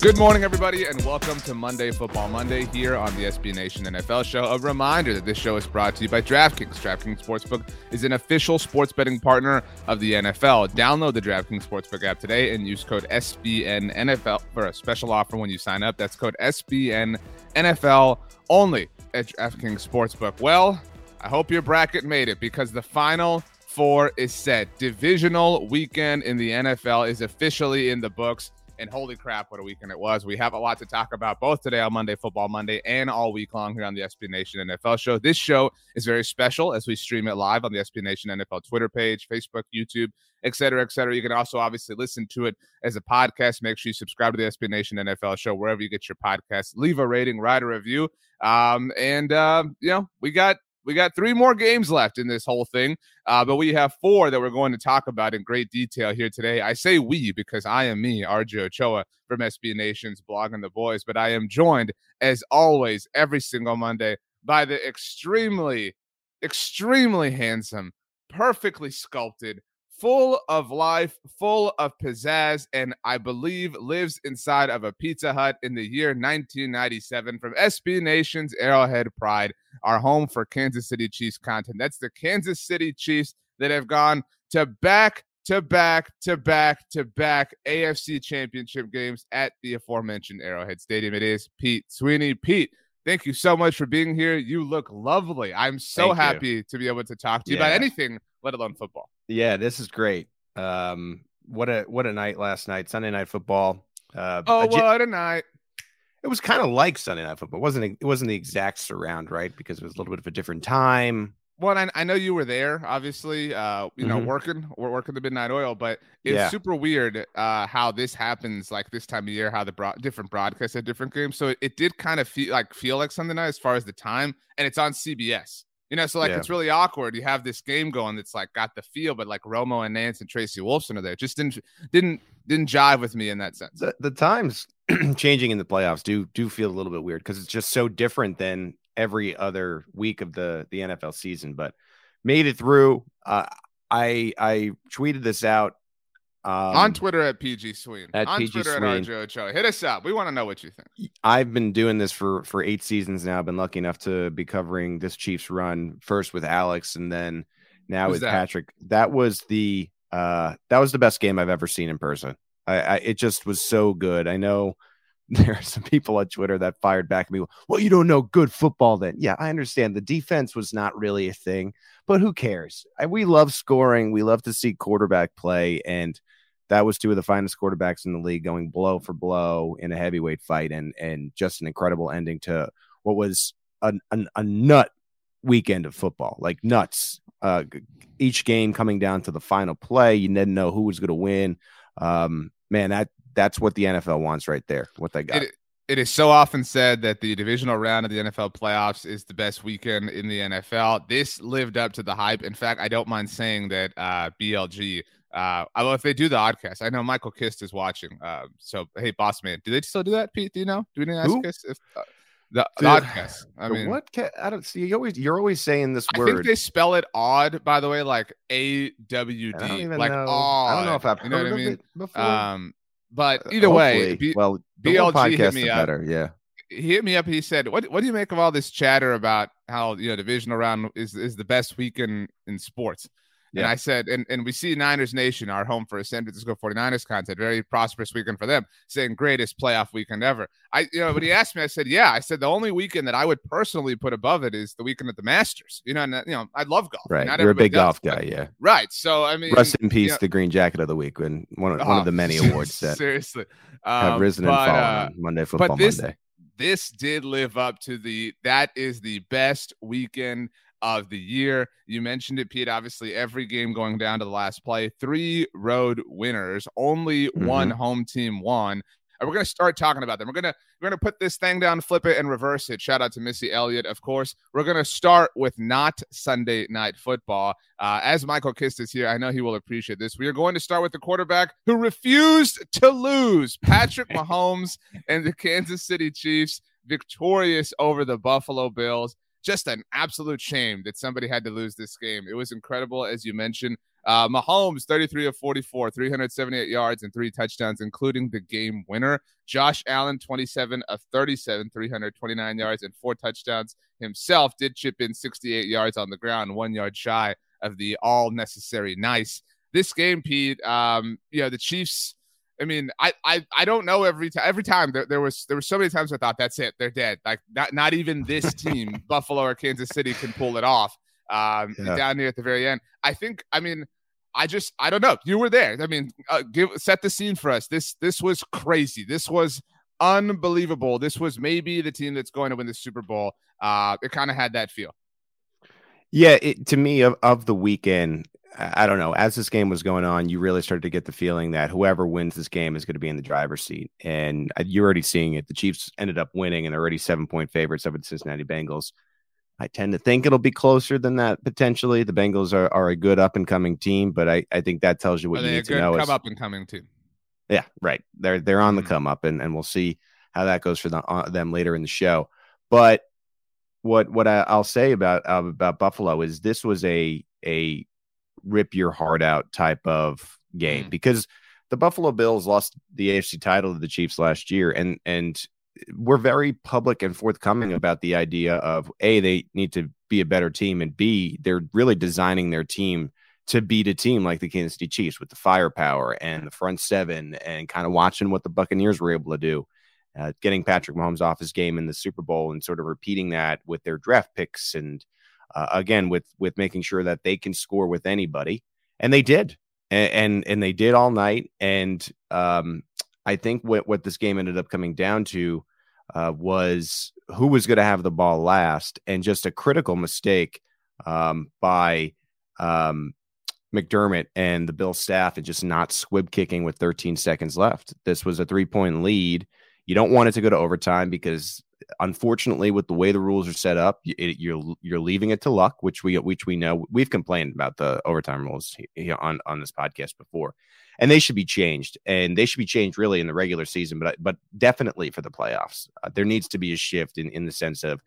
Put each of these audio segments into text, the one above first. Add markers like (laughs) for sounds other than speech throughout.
Good morning, everybody, and welcome to Monday Football Monday here on the SB Nation NFL show. A reminder that this show is brought to you by DraftKings. DraftKings Sportsbook is an official sports betting partner of the NFL. Download the DraftKings Sportsbook app today and use code SBN NFL for a special offer when you sign up. That's code SBN NFL only at DraftKings Sportsbook. Well, I hope your bracket made it because the final four is set. Divisional weekend in the NFL is officially in the books. And holy crap, what a weekend it was. We have a lot to talk about both today on Monday Football Monday and all week long here on the SB Nation NFL show. This show is very special as we stream it live on the SB Nation NFL Twitter page, Facebook, YouTube, et cetera, et cetera. You can also obviously listen to it as a podcast. Make sure you subscribe to the SB Nation NFL show wherever you get your podcast. Leave a rating, write a review. Um, and, uh, you know, we got we got three more games left in this whole thing, uh, but we have four that we're going to talk about in great detail here today. I say we because I am me, RJ Ochoa from SB Nation's Blogging the Boys, but I am joined, as always, every single Monday by the extremely, extremely handsome, perfectly sculpted, full of life, full of pizzazz, and I believe lives inside of a Pizza Hut in the year 1997 from SB Nation's Arrowhead Pride, our home for Kansas City Chiefs content. That's the Kansas City Chiefs that have gone to back to back to back to back AFC championship games at the aforementioned Arrowhead Stadium. It is Pete Sweeney. Pete, thank you so much for being here. You look lovely. I'm so Thank you. happy to be able to talk to you about anything, let alone football. Yeah, this is great. Um, what a what a night last night, Sunday night football. Uh, Oh, what a night. it was kind of like Sunday night football. It wasn't it wasn't the exact surround, right? Because it was a little bit of a different time. Well, I, I know you were there, obviously, uh, you know, Mhm. working, we're working the midnight oil, but it's Yeah. super weird uh, how this happens like this time of year, how the broad, different broadcasts at different games. So it, it did kind of feel like feel like Sunday night as far as the time, and it's on CBS. You know, so like Yeah. it's really awkward. You have this game going that's like got the feel, but like Romo and Nantz and Tracy Wolfson are there. Just didn't didn't didn't jive with me in that sense. The, the times (clears throat) changing in the playoffs do do feel a little bit weird because it's just so different than every other week of the the NFL season. But made it through. Uh, I I tweeted this out um, on Twitter at PG Sween. at on PG Twitter Sween. at RJ Ochoa. Hit us up. We want to know what you think. I've been doing this for for eight seasons now. I've been lucky enough to be covering this Chiefs run first with Alex and then now Who's with that? Patrick. That was the uh that was the best game I've ever seen in person. I, I it just was so good. I know (laughs) there are some people on Twitter that fired back at me. Well, you don't know good football then. Yeah, I understand. The defense was not really a thing, but who cares? We love scoring. We love to see quarterback play and that was two of the finest quarterbacks in the league going blow for blow in a heavyweight fight and and just an incredible ending to what was a, a, a nut weekend of football like nuts uh each game coming down to the final play you didn't know who was going to win um man that that's what the nfl wants right there what they got It- it is so often said that the divisional round of the NFL playoffs is the best weekend in the NFL. This lived up to the hype. In fact, I don't mind saying that uh, BLG. Uh, although if they do the oddcast, I know Michael Kist is watching. Uh, so hey, boss man, do they still do that? Pete, do you know? Do we need to ask Who? Kist if uh, the, the The- oddcast? I The mean, what ca- i don't see you always you're always saying this word I think they spell it odd, by the way, like A W I don't D, even like know odd. i don't know if i've you know heard what I of mean? it before Um, but Uh, either way. B- well BLG hit me up. better yeah he hit me up. He said, "What what do you make of all this chatter about how you know divisional round is is the best weekend in sports?" And I said, and, and we see Niners Nation, our home for San Francisco 49ers content, very prosperous weekend for them, saying greatest playoff weekend ever. I, you know, when he asked me, I said, yeah. I said the only weekend that I would personally put above it is the weekend at the Masters. You know, and you know, I love golf. Right, Not you're a big does, golf guy, yeah. Right. So I mean, rest in peace, you know, the Green Jacket of the Week, when one, one of the many oh, (laughs) awards that seriously um, have risen but, and fallen uh, Monday Football this, Monday. This did live up to the that is the best weekend of the year. You mentioned it, Pete. Obviously, every game going down to the last play, three road winners, only mm-hmm. one home team won. And we're going to start talking about them. We're going to we're going to put this thing down, flip it, and reverse it. Shout out to Missy Elliott, of course. We're going to start with not Sunday night football. Uh, as Michael Kist is here, I know he will appreciate this. We are going to start with the quarterback who refused to lose, Patrick (laughs) Mahomes and the Kansas City Chiefs, victorious over the Buffalo Bills just an absolute shame that somebody had to lose this game. It was incredible, as you mentioned. Uh, Mahomes, 33 of 44, 378 yards and three touchdowns, including the game winner. Josh Allen, 27 of 37, 329 yards and four touchdowns himself, did chip in 68 yards on the ground, one yard shy of the all necessary nice. This game, Pete, um, you know, the Chiefs I mean, I I, I don't know every time. Every time there, there was there were so many times I thought that's it, they're dead. Like not not even this (laughs) team, Buffalo or Kansas City, can pull it off. Um, yeah. down here at the very end. I think. I mean, I just I don't know. You were there. I mean, uh, give set the scene for us. This this was crazy. This was unbelievable. This was maybe the team that's going to win the Super Bowl. Uh, it kind of had that feel. Yeah, it, to me of, of the weekend, I don't know. As this game was going on, you really started to get the feeling that whoever wins this game is going to be in the driver's seat. And uh, you're already seeing it. The Chiefs ended up winning, and they're already seven point favorites over the Cincinnati Bengals. I tend to think it'll be closer than that potentially. The Bengals are, are a good up and coming team, but I, I think that tells you what are you need to know. Come is, up and coming team. Yeah, right. They're they're on mm-hmm. the come up, and, and we'll see how that goes for the, uh, them later in the show. But what what I, will say about uh, about Buffalo is this was a a rip your heart out type of game mm. because the Buffalo Bills lost the AFC title to the Chiefs last year and and we're very public and forthcoming about the idea of a they need to be a better team and b they're really designing their team to beat a team like the Kansas City Chiefs with the firepower and the front seven and kind of watching what the Buccaneers were able to do. Uh, getting Patrick Mahomes off his game in the Super Bowl and sort of repeating that with their draft picks and uh, again with with making sure that they can score with anybody, and they did, and and, and they did all night. And um, I think what what this game ended up coming down to uh, was who was going to have the ball last, and just a critical mistake um, by um, McDermott and the Bill staff and just not squib kicking with 13 seconds left. This was a three point lead. You don't want it to go to overtime because unfortunately, with the way the rules are set up, it, you're you're leaving it to luck, which we which we know we've complained about the overtime rules on on this podcast before, and they should be changed, and they should be changed really in the regular season, but but definitely for the playoffs, uh, there needs to be a shift in in the sense of.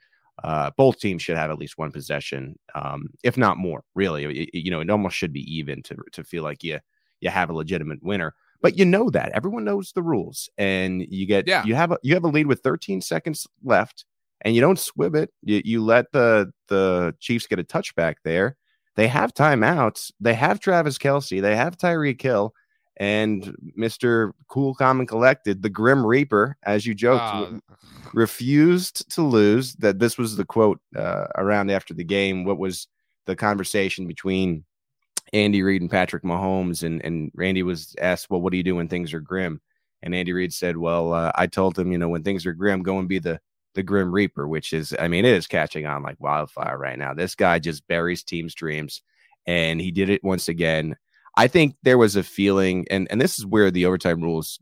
Uh, both teams should have at least one possession, um, if not more. Really, it, you know, it almost should be even to to feel like you you have a legitimate winner but you know that everyone knows the rules and you get yeah. you have a you have a lead with 13 seconds left and you don't squib it you, you let the the chiefs get a touchback there they have timeouts they have travis kelce they have tyreek hill and mr cool calm and collected the grim reaper as you joked uh, refused to lose that this was the quote uh, around after the game what was the conversation between Andy Reid and Patrick Mahomes, and and Randy was asked, "Well, what do you do when things are grim?" And Andy Reid said, "Well, uh, I told him, you know, when things are grim, go and be the the Grim Reaper, which is, I mean, it is catching on like wildfire right now. This guy just buries teams' dreams, and he did it once again. I think there was a feeling, and and this is where the overtime rules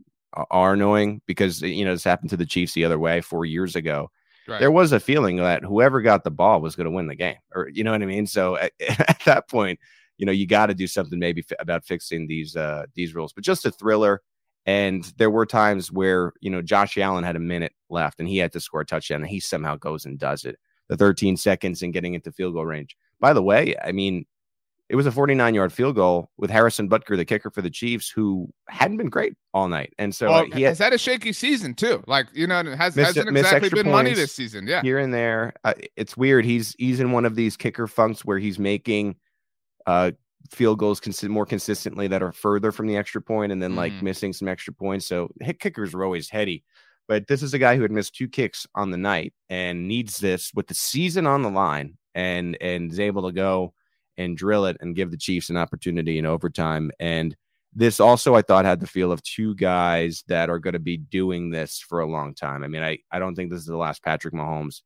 are annoying because you know this happened to the Chiefs the other way four years ago. Right. There was a feeling that whoever got the ball was going to win the game, or you know what I mean. So at, (laughs) at that point, you know you got to do something maybe f- about fixing these uh these rules but just a thriller and there were times where you know Josh Allen had a minute left and he had to score a touchdown and he somehow goes and does it the 13 seconds and getting into field goal range by the way i mean it was a 49 yard field goal with Harrison Butker, the kicker for the Chiefs, who hadn't been great all night. And so well, he has had a shaky season too. Like, you know, has, missed, hasn't exactly been money this season. Yeah. Here and there. Uh, it's weird. He's, he's in one of these kicker funks where he's making uh, field goals cons- more consistently that are further from the extra point and then like Mhm. missing some extra points. So hit kickers are always heady. But this is a guy who had missed two kicks on the night and needs this with the season on the line and and is able to go and drill it and give the Chiefs an opportunity in overtime. And this also I thought had the feel of two guys that are going to be doing this for a long time. I mean, I I don't think this is the last Patrick Mahomes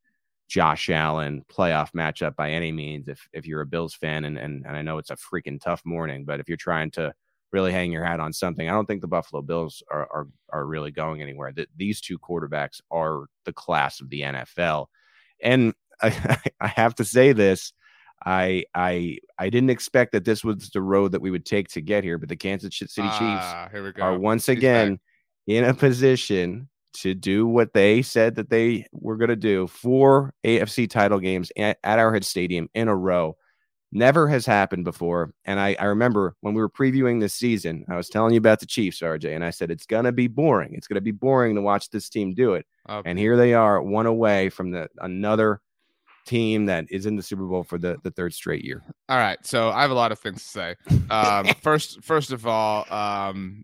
Josh Allen playoff matchup by any means. If if you're a Bills fan, and, and and I know it's a freaking tough morning, but if you're trying to really hang your hat on something, I don't think the Buffalo Bills are are, are really going anywhere. That these two quarterbacks are the class of the NFL, and (laughs) I, I have to say this. I I I didn't expect that this was the road that we would take to get here, but the Kansas City Chiefs Ah, here we go. are once He's again back. in a position to do what they said that they were going to do four AFC title games at, at Arrowhead Stadium in a row. Never has happened before. And I, I remember when we were previewing this season, I was telling you about the Chiefs, RJ, and I said, it's going to be boring. It's going to be boring to watch this team do it. Oh, And here they are, one away from the another team that is in the Super Bowl for the, the third straight year. All right, so I have a lot of things to say. Um, (laughs) first, first of all, um,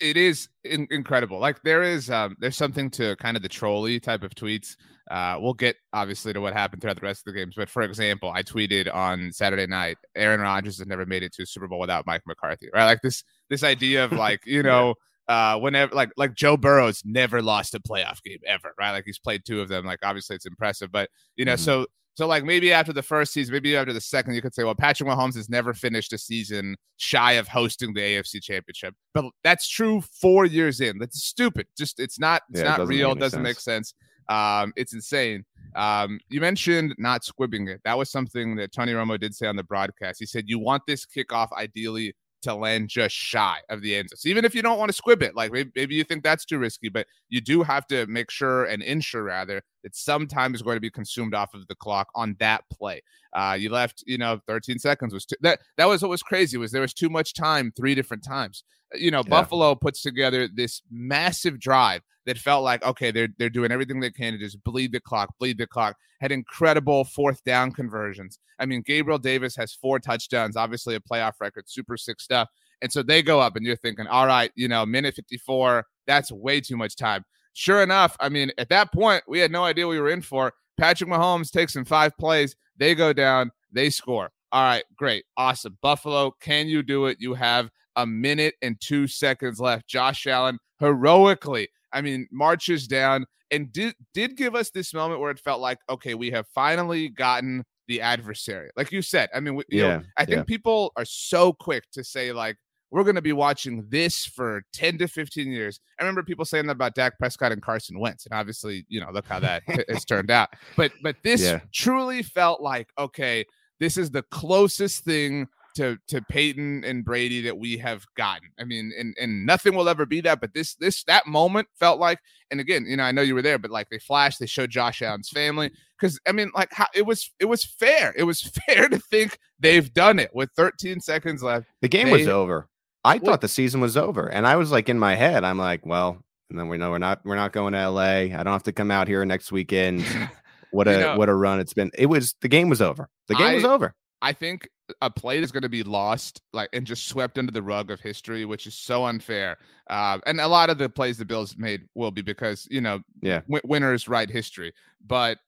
it is in- incredible. Like there is, um, there's something to kind of the trolley type of tweets. Uh, we'll get obviously to what happened throughout the rest of the games, but for example, I tweeted on Saturday night, Aaron Rodgers has never made it to a Super Bowl without Mike McCarthy. Right, like this, this idea of like you (laughs) know. Uh, whenever like like Joe Burrow's never lost a playoff game ever, right? Like he's played two of them. Like obviously it's impressive, but you know, Mhm. so so like maybe after the first season, maybe after the second, you could say, well, Patrick Mahomes has never finished a season shy of hosting the AFC Championship. But that's true four years in. That's stupid. Just it's not it's Yeah, it not doesn't real. any Doesn't make sense. Um, it's insane. Um, you mentioned not squibbing it. That was something that Tony Romo did say on the broadcast. He said you want this kickoff ideally to land just shy of the end zone. So even if you don't want to squib it, like maybe, maybe you think that's too risky, but you do have to make sure and ensure rather that some time is going to be consumed off of the clock on that play. Uh, you left, you know, 13 seconds was too, that that was what was crazy was there was too much time three different times. You know, Yeah. Buffalo puts together this massive drive that felt like okay, they're they're doing everything they can to just bleed the clock, bleed the clock. Had incredible fourth down conversions. I mean, Gabriel Davis has four touchdowns, obviously a playoff record, super sick stuff. And so they go up, and you're thinking, all right, you know, minute 54, that's way too much time. Sure enough, I mean, at that point, we had no idea we were in for. Patrick Mahomes takes in five plays, they go down, they score. All right, great, awesome. Buffalo, can you do it? You have a minute and two seconds left. Josh Allen heroically, I mean, marches down and did did give us this moment where it felt like, okay, we have finally gotten the adversary. Like you said, I mean, we, you know, Yeah, I think yeah. people are so quick to say like we're going to be watching this for 10 to 15 years. I remember people saying that about Dak Prescott and Carson Wentz, and obviously, you know, look how that has turned out. But but this Yeah. truly felt like okay, this is the closest thing to to Peyton and Brady that we have gotten. I mean, and and nothing will ever be that. But this this that moment felt like, and again, you know, I know you were there, but like they flashed, they showed Josh Allen's family because I mean, like how, it was it was fair. It was (laughs) fair to think they've done it with 13 seconds left. The game was over. I What- thought the season was over, and I was like in my head, I'm like, well, and then we know we're not we're not going to LA. I don't have to come out here next weekend. (laughs) What a You know- what a run it's been. It was the game was over. The game was over. I think a play is going to be lost, like and just swept under the rug of history, which is so unfair. Uh, and a lot of the plays the Bills made will be because you know, Yeah. wi- winners write history. But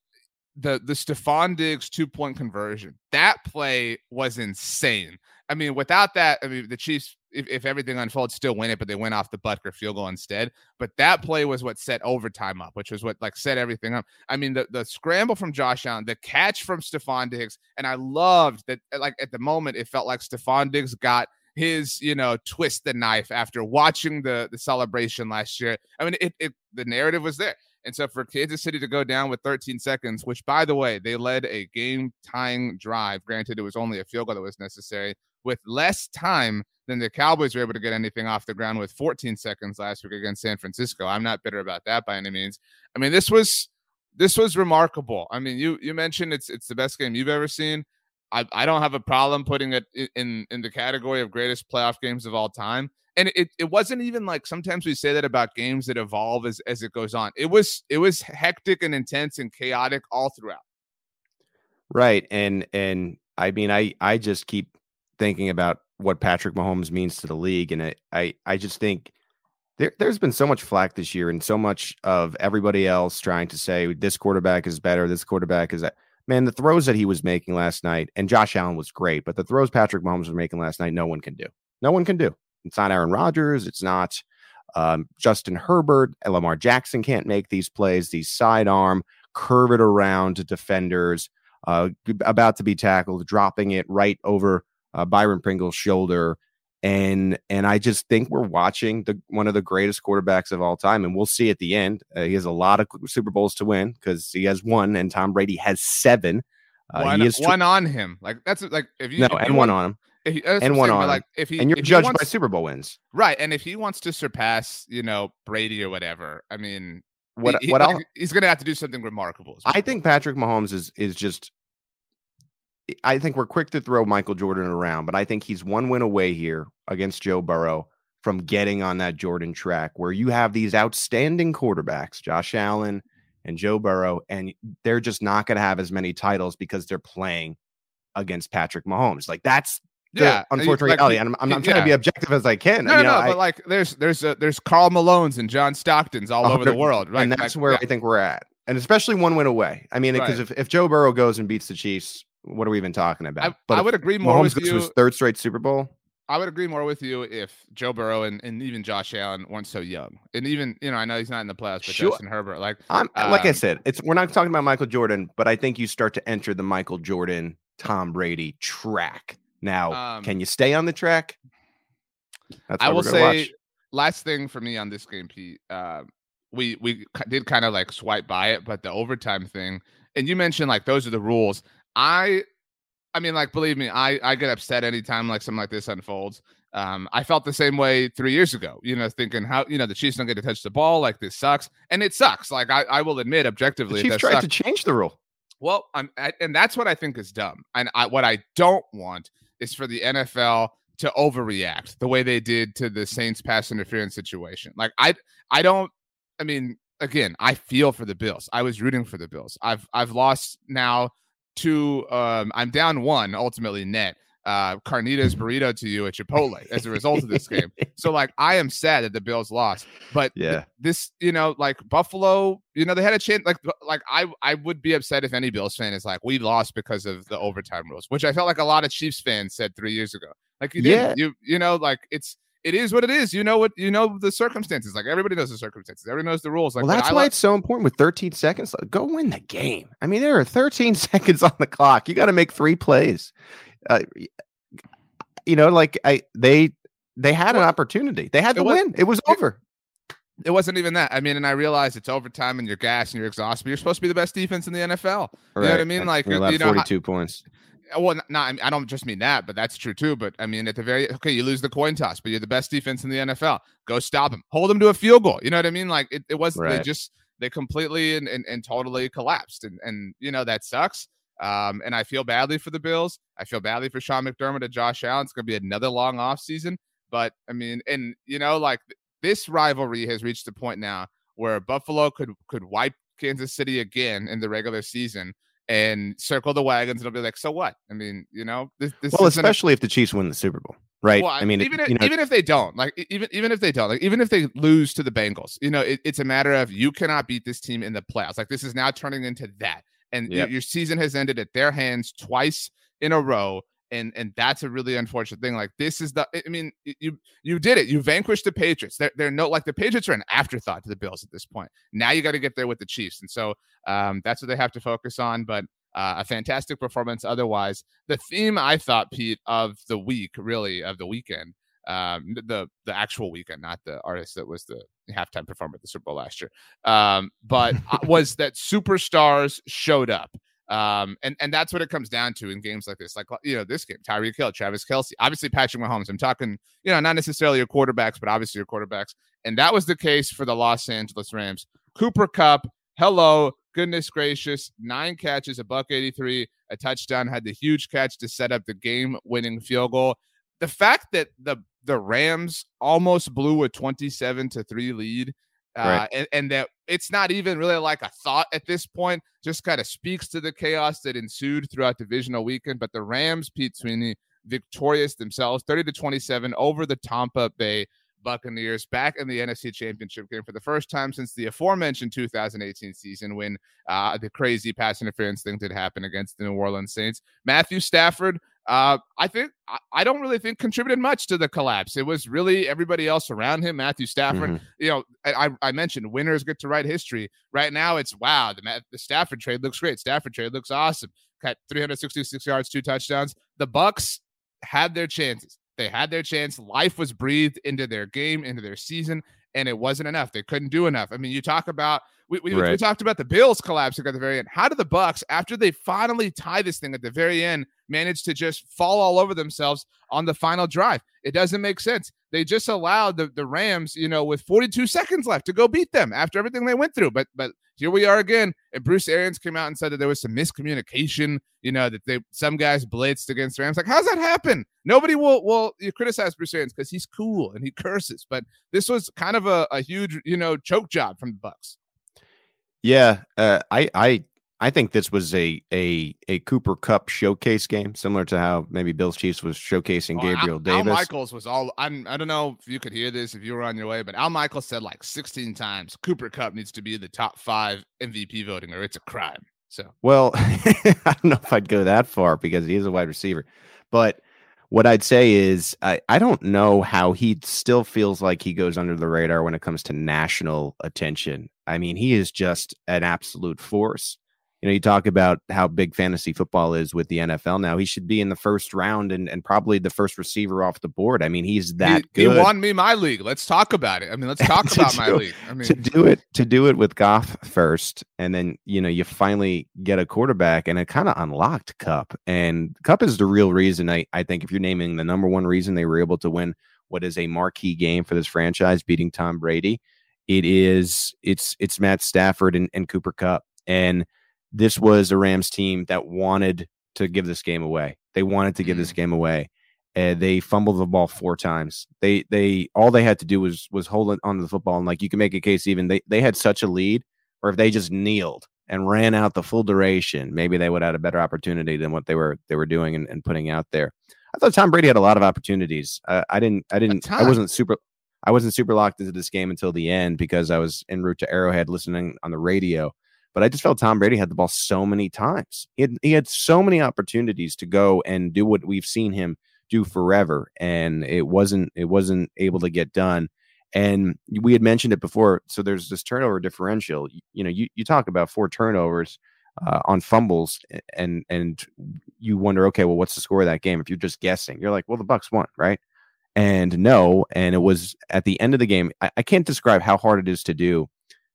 the the Stefon Diggs two point conversion, that play was insane. I mean, without that, I mean, the Chiefs, if, if everything unfolds, still win it, but they went off the Butker field goal instead. But that play was what set overtime up, which was what like set everything up. I mean, the, the scramble from Josh Allen, the catch from Stefon Diggs, and I loved that. Uh, like at the moment, it felt like Stefon Diggs got his, you know, twist the knife after watching the the celebration last year. I mean, it, it the narrative was there. And so for Kansas City to go down with 13 seconds, which by the way, they led a game tying drive. Granted, it was only a field goal that was necessary with less time than the Cowboys were able to get anything off the ground with 14 seconds last week against San Francisco. I'm not bitter about that by any means. I mean, this was this was remarkable. I mean, you you mentioned it's it's the best game you've ever seen. I, I don't have a problem putting it in in the category of greatest playoff games of all time. And it, it wasn't even like sometimes we say that about games that evolve as, as it goes on. It was it was hectic and intense and chaotic all throughout. Right. And and I mean I I just keep thinking about what Patrick Mahomes means to the league, and I I, I just think there, there's been so much flack this year, and so much of everybody else trying to say this quarterback is better, this quarterback is that. Man, the throws that he was making last night, and Josh Allen was great, but the throws Patrick Mahomes was making last night, no one can do. No one can do. It's not Aaron Rodgers. It's not um, Justin Herbert. Lamar Jackson can't make these plays. These sidearm, curve it around to defenders, uh, about to be tackled, dropping it right over uh, Byron Pringle's shoulder. And and I just think we're watching the one of the greatest quarterbacks of all time, and we'll see at the end. Uh, he has a lot of Super Bowls to win because he has one, and Tom Brady has seven. Uh, one, one on him, like that's like if you no, if and you one want, on him if he, and one on like if he and you're he judged wants, by Super Bowl wins. right, and if he wants to surpass, you know, Brady or whatever, I mean, What he, what like, I'll, he's gonna have to do something remarkable. is I think Patrick Mahomes is is just. I think we're quick to throw Michael Jordan around, but I think he's one win away here against Joe Burrow from getting on that Jordan track where you have these outstanding quarterbacks, Josh Allen and Joe Burrow, and they're just not going to have as many titles because they're playing against Patrick Mahomes. Like that's the Yeah, and you- unfortunate like, reality. And I'm, I'm, I'm trying to be objective as I can. No, you no, know, no, I- but like there's there's uh, there's Karl Malones and John Stocktons all (laughs) over the world, right? and that's Like, where yeah. I think we're at, and especially one win away. I mean, because Right. if, if Joe Burrow goes and beats the Chiefs, what are we even talking about? I, I would agree more Mahomes with you. his third straight Super Bowl. I would agree more with you if Joe Burrow and, and even Josh Allen weren't so young, and even you know I know he's not in the playoffs, but Sure. Justin Herbert, like I'm like I Um, said, it's we're not talking about Michael Jordan, but I think you start to enter the Michael Jordan, Tom Brady track. Now, Um, can you stay on the track? That's I will say watch. last thing for me on this game, Pete. Uh, we we did kind of like swipe by it, but the overtime thing, and you mentioned like those are the rules. I, I mean, like believe me, I I get upset anytime like something like this unfolds. Um, I felt the same way three years ago. You know, thinking how you know the Chiefs don't get to touch the ball, like this sucks, and it sucks. Like I I will admit objectively, it Chiefs tried to change the rule. Well, I'm, I, and that's what I think is dumb. And I, what I don't want is for the NFL to overreact the way they did to the Saints pass interference situation. Like I, I don't. I mean, again, I feel for the Bills. I was rooting for the Bills. I've I've lost now two. Um, I'm down one ultimately net. Uh, carnitas burrito to you at Chipotle as a result of this game. So (laughs) like, I am sad that the Bills lost, but th- Yeah. this, you know, like Buffalo, you know, they had a chance. Like, like I, I would be upset if any Bills fan is like, we lost because of the overtime rules, which I felt like a lot of Chiefs fans said three years ago. Like, you Yeah. did, you, you know, like it's, it is what it is. You know what, you know the circumstances. Like everybody knows the circumstances. Everybody knows the rules. Like, well, that's why lo- it's so important with 13 seconds. Go win the game. I mean, there are 13 (laughs) seconds on the clock. You got to make three plays. Uh, you know, like I they they had an opportunity. They had to win. It was over. it wasn't even that. I mean, and I realize it's overtime and you're gas and you're exhausted, but you're supposed to be the best defense in the NFL. You know what I mean? Like, we you know, I- 42 points. Well, not, I, don't just mean that, but that's true too. But I mean, at the very okay, you lose the coin toss, but you're the best defense in the NFL. Go stop them, hold them to a field goal. You know what I mean? Like it, it was they just they completely and, and, and totally collapsed, and and you know that sucks. Um, and I feel badly for the Bills. I feel badly for Sean McDermott and Josh Allen. It's going to be another long off season. But I mean, and you know, like this rivalry has reached a point now where Buffalo could could wipe Kansas City again in the regular season and circle the wagons. It'll be like, so what? I mean, you know, this, this Well, isn't a- especially if the Chiefs win the Super Bowl, right? well, I mean, even if, you know, even if they don't, like even even if they don't, like even if they lose to the Bengals, you know, it, it's a matter of you cannot beat this team in the playoffs. Like this is now turning into that, and Yep. your season has ended at their hands twice in a row. And and that's a really unfortunate thing. Like this is the, I mean, you you did it. You vanquished the Patriots. They're they're no like the Patriots are an afterthought to the Bills at this point. Now you got to get there with the Chiefs, and so um, that's what they have to focus on. But uh, a fantastic performance otherwise. The theme I thought, Pete, of the week, really of the weekend, um, the the actual weekend, not the artist that was the halftime performer at the Super Bowl last year, um, but uh, was that superstars showed up. Um, and, and that's what it comes down to in games like this. Like, you know, this game, Tyreek Hill, Travis Kelce, obviously Patrick Mahomes. I'm talking, you know, not necessarily your quarterbacks, but obviously your quarterbacks. And that was the case for the Los Angeles Rams. Cooper Kupp, hello, goodness gracious, nine catches, a buck 83, a touchdown, had the huge catch to set up the game winning field goal. The fact that the the Rams almost blew a 27 to 3 lead uh, Right. and, and that it's not even really like a thought at this point, just kind of speaks to the chaos that ensued throughout divisional weekend. But the Rams, Pete Sweeney, victorious themselves, 30 to 27 over the Tampa Bay Buccaneers back in the NFC Championship game for the first time since the aforementioned 2018 season when uh, the crazy pass interference thing did happen against the New Orleans Saints. Matthew Stafford, uh, I think I don't really think contributed much to the collapse. It was really everybody else around him. Matthew Stafford, mm-hmm. you know, I, I mentioned winners get to write history. Right now, it's wow. The, the Stafford trade looks great. Stafford trade looks awesome. Got 366 yards, two touchdowns. The Bucks had their chances. They had their chance. Life was breathed into their game, into their season, and it wasn't enough. They couldn't do enough. I mean, you talk about we, we, right. we, talked about the Bills collapsing at the very end. How did the Bucks, after they finally tie this thing at the very end, manage to just fall all over themselves on the final drive? It doesn't make sense. They just allowed the, the Rams, you know, with 42 seconds left to go beat them after everything they went through. But but here we are again. And Bruce Arians came out and said that there was some miscommunication, you know, that they some guys blitzed against Rams. Like, how's that happen? Nobody will will you criticize Bruce Arians because he's cool and he curses. But this was kind of a, a huge, you know, choke job from the Bucks. Yeah, uh, I I I think this was a a a Cooper Kupp showcase game, similar to how maybe Bills Chiefs was showcasing oh, Gabriel Al, Davis. Al Michaels was all. I'm, I don't know if you could hear this if you were on your way, but Al Michaels said like 16 times Cooper Kupp needs to be the top five MVP voting, or it's a crime. So well, (laughs) I don't know if I'd go that far because he is a wide receiver, but what I'd say is I, I don't know how he still feels like he goes under the radar when it comes to national attention. I mean, he is just an absolute force you know, you talk about how big fantasy football is with the NFL now. He should be in the first round and, and probably the first receiver off the board. I mean, he's that he, good. He won me my league. Let's talk about it. I mean, let's (laughs) talk about my league. I mean, to do it to do it with Goff first, and then you know you finally get a quarterback, and it kind of unlocked Kupp. And Kupp is the real reason I I think if you're naming the number one reason they were able to win what is a marquee game for this franchise, beating Tom Brady, it is it's it's Matt Stafford and, and Cooper Kupp and this was a Rams team that wanted to give this game away. They wanted to give this mm. game away. And they fumbled the ball four times. They they all they had to do was was hold it onto the football. And like you can make a case even they they had such a lead, or if they just kneeled and ran out the full duration, maybe they would have had a better opportunity than what they were they were doing and, and putting out there. I thought Tom Brady had a lot of opportunities. Uh, I didn't I didn't I wasn't super I wasn't super locked into this game until the end because I was en route to Arrowhead listening on the radio. But I just felt Tom Brady had the ball so many times. He had, he had so many opportunities to go and do what we've seen him do forever, and it wasn't it wasn't able to get done. And we had mentioned it before. So there's this turnover differential. You, you know, you, you talk about four turnovers uh, on fumbles, and and you wonder, okay, well, what's the score of that game? If you're just guessing, you're like, well, the Bucks won, right? And no, and it was at the end of the game. I, I can't describe how hard it is to do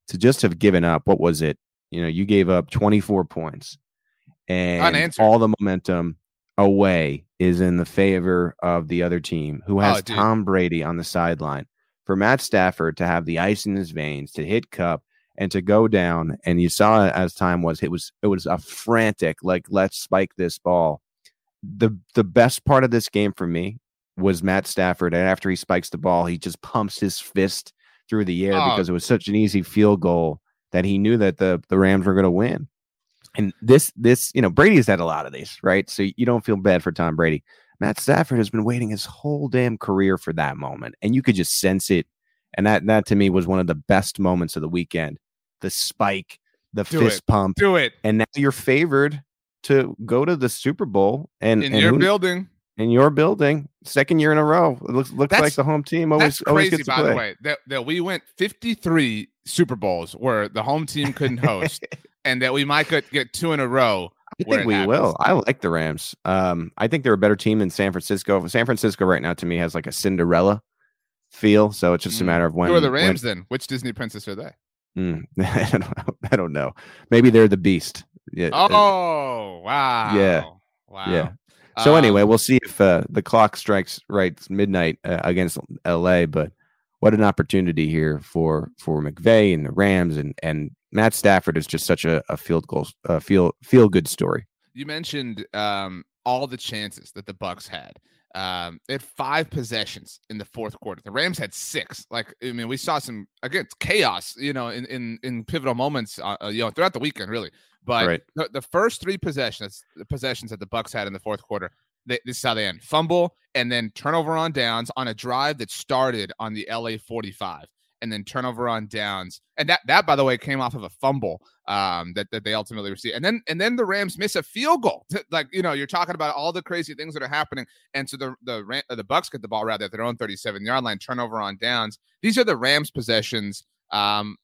to just have given up. What was it? You know, you gave up 24 points, and Unanswered. all the momentum away is in the favor of the other team who has oh, Tom Brady on the sideline. For Matt Stafford to have the ice in his veins, to hit Kupp and to go down, and you saw as time was, it was it was a frantic like let's spike this ball. The the best part of this game for me was Matt Stafford, and after he spikes the ball, he just pumps his fist through the air oh. because it was such an easy field goal that he knew that the the Rams were going to win. And this this you know Brady's had a lot of these, right? So you don't feel bad for Tom Brady. Matt Stafford has been waiting his whole damn career for that moment, and you could just sense it. And that that to me was one of the best moments of the weekend. The spike, the Do fist it. pump, do it, and now you're favored to go to the Super Bowl and in and your who, building in your building, second year in a row. It looks looks that's, like the home team always crazy, always gets by to play. the way, that, that we went 53 Super Bowls where the home team couldn't host, (laughs) and that we might get, two in a row. I think we happens. will. I like the Rams. Um, I think they're a better team than San Francisco. San Francisco right now to me has like a Cinderella feel, so it's just mm. a matter of when. Who are the Rams when, then? Which Disney princess are they? Mm, (laughs) I, don't know. I don't know. Maybe they're the Beast. Yeah. Oh wow. Yeah. Wow. Yeah. So anyway, um, we'll see if uh, the clock strikes right midnight uh, against LA. But what an opportunity here for for McVay and the Rams and and Matt Stafford is just such a, a field goal uh, feel feel good story. You mentioned um, all the chances that the Bucks had. Um, they had five possessions in the fourth quarter. The Rams had six. Like I mean, we saw some again chaos. You know, in in in pivotal moments. Uh, you know, throughout the weekend, really. But right. the, the, first three possessions, the possessions that the Bucks had in the fourth quarter, They, this is how they end: fumble and then turnover on downs on a drive that started on the LA 45 and then turnover on downs. And that that by the way came off of a fumble um, that that they ultimately received. And then and then the Rams miss a field goal. (laughs) like you know, you're talking about all the crazy things that are happening. And so the the the Bucks get the ball rather at their own 37 yard line, turnover on downs. These are the Rams possessions. Um,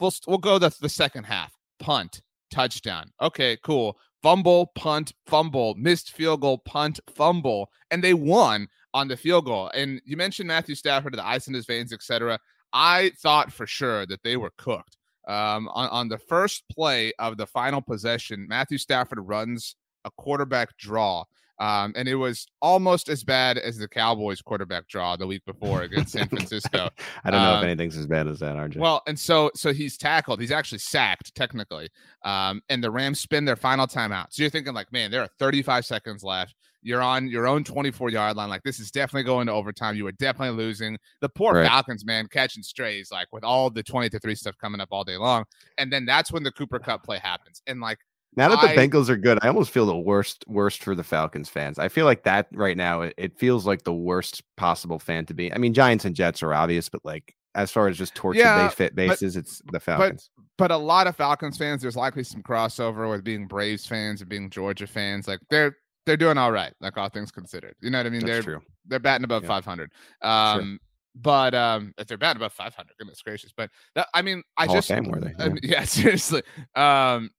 we'll we'll go the the second half. Punt, touchdown. Okay, cool. Fumble, punt, fumble, missed field goal, punt, fumble, and they won on the field goal. And you mentioned Matthew Stafford, the ice in his veins, etc. I thought for sure that they were cooked. Um, on, on the first play of the final possession, Matthew Stafford runs a quarterback draw. Um, and it was almost as bad as the Cowboys quarterback draw the week before (laughs) against San Francisco. I don't know um, if anything's as bad as that, RJ. Well, and so so he's tackled. He's actually sacked technically. Um, and the Rams spin their final timeout. So you're thinking like, man, there are 35 seconds left. You're on your own 24 yard line. Like this is definitely going to overtime. You are definitely losing. The poor right. Falcons, man, catching strays like with all the 20 to three stuff coming up all day long. And then that's when the Cooper Kupp play happens. And like now that the I, Bengals are good, I almost feel the worst worst for the Falcons fans. I feel like that right now. It, it, feels like the worst possible fan to be. I mean, Giants and Jets are obvious, but like as far as just torture yeah, fit bases, but, it's the Falcons. But, but a lot of Falcons fans, there's likely some crossover with being Braves fans and being Georgia fans. Like they're they're doing all right, like all things considered. You know what I mean? That's they're true. they're batting above yeah. 500. Um, sure. But um, if they're batting above 500, goodness gracious! But that, I mean, I Hall just were they? Yeah. I mean, (laughs) yeah, seriously. Um,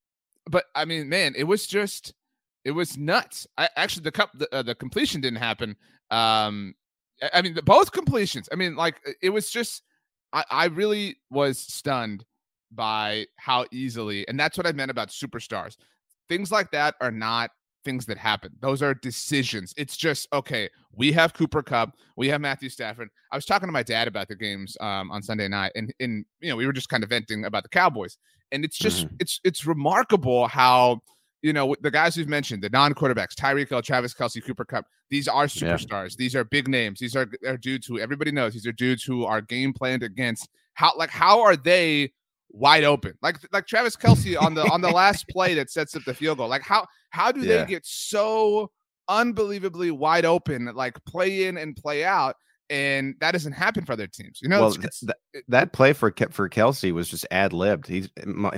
but I mean, man, it was just it was nuts. I actually the cup the, uh, the completion didn't happen. Um, I, I mean, the, both completions. I mean, like it was just I, I really was stunned by how easily, and that's what I meant about superstars. Things like that are not things that happen. Those are decisions. It's just okay. We have Cooper Kupp. We have Matthew Stafford. I was talking to my dad about the games um, on Sunday night, and and you know we were just kind of venting about the Cowboys, and it's just mm-hmm. it's it's remarkable how you know the guys we've mentioned, the non-quarterbacks, Tyreek Hill, Travis Kelce, Cooper Kupp. These are superstars. Yeah. These are big names. These are, are dudes who everybody knows. These are dudes who are game planned against. How like how are they wide open. Like like Travis Kelce on the on the last (laughs) play that sets up the field goal. Like how how do yeah. they get so unbelievably wide open, like play in and play out? And that doesn't happen for other teams, you know. Well, it's, th- that play for for Kelce was just ad libbed. He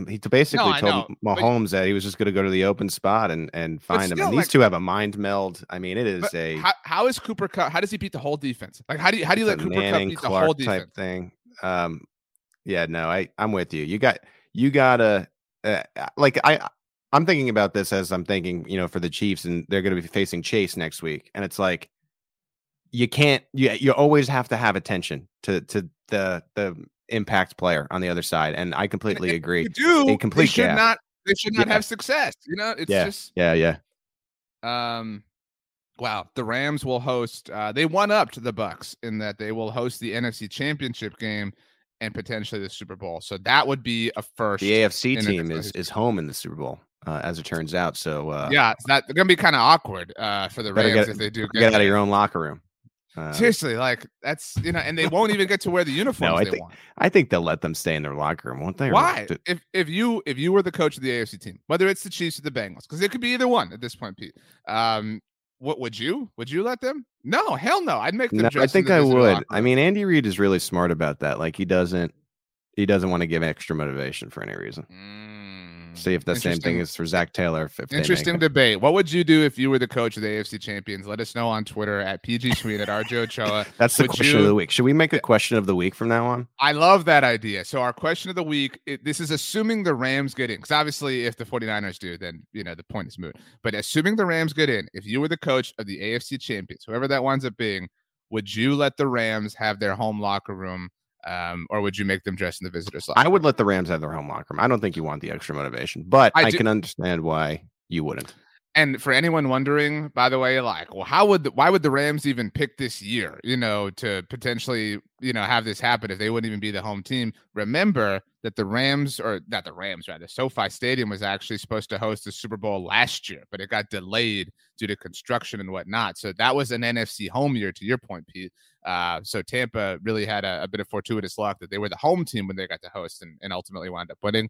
he basically no, told Mahomes but, that he was just going to go to the open spot and and find still, him. And these like, two have a mind meld. I mean, it is a how, how is Cooper Kupp? How does he beat the whole defense? Like how do you how do you let Cooper Kupp beat Clark the whole defense? Type thing. Um, yeah, no, I I'm with you. You got you gotta uh, like I I'm thinking about this as I'm thinking, you know, for the Chiefs and they're going to be facing Chase next week, and it's like you can't you you always have to have attention to to the the impact player on the other side, and I completely agree. You do a complete they should gap. not they should not yeah. have success. You know, it's yeah. just yeah yeah. Um, wow, the Rams will host. Uh, they won up to the Bucks in that they will host the NFC Championship game and potentially the Super Bowl. So that would be a first. The AFC team is is home in the Super Bowl, uh, as it turns out. So uh, yeah, it's not to be kind of awkward uh, for the Rams get, if they do get, get out of your own locker room. Uh, Seriously, like that's you know, and they won't even get to wear the uniforms no, I think, want. I think they'll let them stay in their locker room, won't they? Why? If if you if you were the coach of the AFC team, whether it's the Chiefs or the Bengals, because it could be either one at this point, Pete. Um, what would you? Would you let them? No, hell no. I'd make them. No, I think I would. I mean, Andy Reid is really smart about that. Like he doesn't he doesn't want to give extra motivation for any reason. Mm, See if the same thing is for Zac Taylor. Interesting debate. What would you do if you were the coach of the AFC champions? Let us know on Twitter at PG Schmid at RJ Ochoa. (laughs) That's the would question you, of the week. Should we make a question of the week from now on? I love that idea. So our question of the week, it, this is assuming the Rams get in. Because obviously if the 49ers do, then you know the point is moot. But assuming the Rams get in, if you were the coach of the AFC champions, whoever that winds up being, would you let the Rams have their home locker room um, or would you make them dress in the visitors? I would let the Rams have their home locker room. I don't think you want the extra motivation, but I, I can understand why you wouldn't. And for anyone wondering, by the way, like, well, how would the, why would the Rams even pick this year, you know, to potentially, you know, have this happen if they wouldn't even be the home team? Remember that the Rams, or not the Rams, rather, SoFi Stadium was actually supposed to host the Super Bowl last year, but it got delayed due to construction and whatnot. So that was an NFC home year, to your point, Pete. Uh, so Tampa really had a, a, bit of fortuitous luck that they were the home team when they got to host and, and ultimately wound up winning.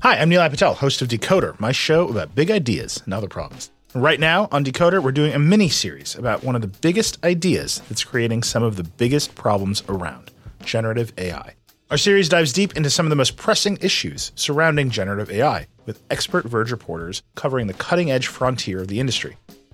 Hi, I'm Nilay Patel, host of Decoder, my show about big ideas and other problems. Right now on Decoder, we're doing a mini series about one of the biggest ideas that's creating some of the biggest problems around generative AI. Our series dives deep into some of the most pressing issues surrounding generative AI, with expert Verge reporters covering the cutting edge frontier of the industry.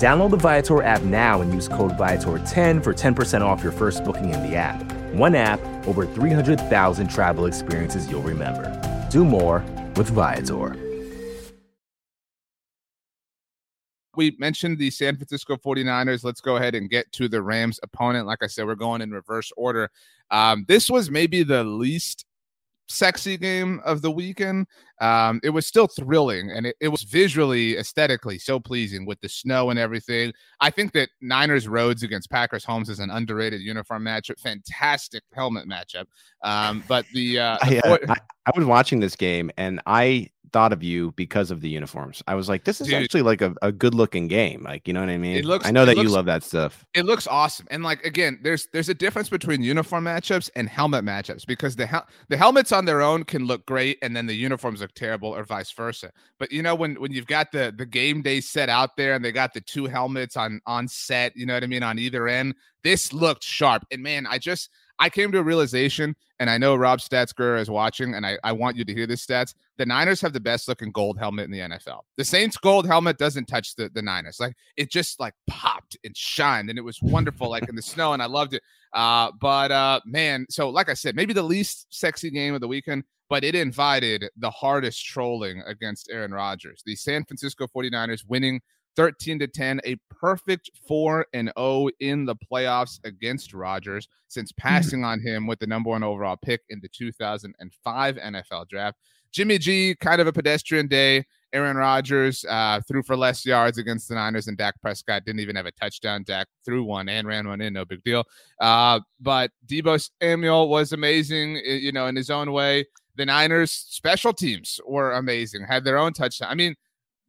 Download the Viator app now and use code Viator10 for 10% off your first booking in the app. One app, over 300,000 travel experiences you'll remember. Do more with Viator. we mentioned the San Francisco 49ers. Let's go ahead and get to the Rams opponent. Like I said, we're going in reverse order. Um, this was maybe the least sexy game of the weekend. Um, it was still thrilling and it, it, was visually, aesthetically so pleasing with the snow and everything. I think that Niners Roads against Packers Homes is an underrated uniform matchup. Fantastic helmet matchup. Um, but the, uh, (laughs) I, uh, I, I was watching this game and I thought of you because of the uniforms. I was like, this is Dude, actually like a, a good looking game. Like, you know what I mean? It looks, I know that looks, you love that stuff. It looks awesome. And like, again, there's, there's a difference between uniform matchups and helmet matchups because the, hel- the helmets on their own can look great. And then the uniforms look terrible or vice versa. But you know, when, when you've got the, the game day set out there and they got the two helmets on, on set, you know what I mean? On either end, this looked sharp. And man, I just, I came to a realization, and I know Rob Statsger is watching, and I, I want you to hear this stats. The Niners have the best looking gold helmet in the NFL. The Saints gold helmet doesn't touch the, the Niners. Like it just like popped and shined, and it was wonderful, like in the snow, and I loved it. Uh, but uh, man, so like I said, maybe the least sexy game of the weekend, but it invited the hardest trolling against Aaron Rodgers. The San Francisco 49ers winning 13 to 10, a perfect 4 and 0 in the playoffs against Rodgers since hmm. passing on him with the number 1 overall pick in the 2005 NFL draft. Jimmy G kind of a pedestrian day. Aaron Rodgers uh, threw for less yards against the Niners, and Dak Prescott didn't even have a touchdown. Dak threw one and ran one in, no big deal. Uh, but Deebo Samuel was amazing, you know, in his own way. The Niners' special teams were amazing, had their own touchdown. I mean,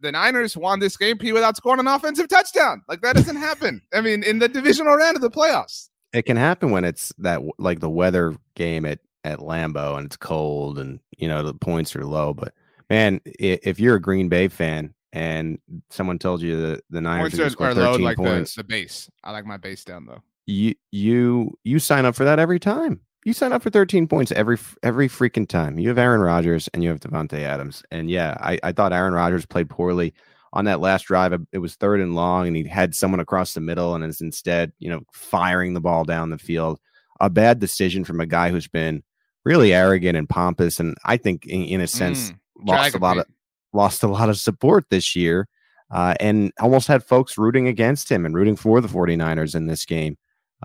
the Niners won this game P without scoring an offensive touchdown. Like that doesn't happen. I mean, in the divisional round of the playoffs. It can happen when it's that like the weather game at at Lambeau and it's cold and you know the points are low. But man, if you're a Green Bay fan and someone told you the the Niners points are, are low, like points, the, the base. I like my base down though. You you you sign up for that every time you sign up for 13 points every every freaking time. You have Aaron Rodgers and you have Davante Adams. And yeah, I, I thought Aaron Rodgers played poorly on that last drive. It was third and long, and he had someone across the middle, and is instead, you know, firing the ball down the field. A bad decision from a guy who's been really arrogant and pompous, and I think, in, in a sense, mm, lost a lot of lost a lot of support this year, uh, and almost had folks rooting against him and rooting for the 49ers in this game.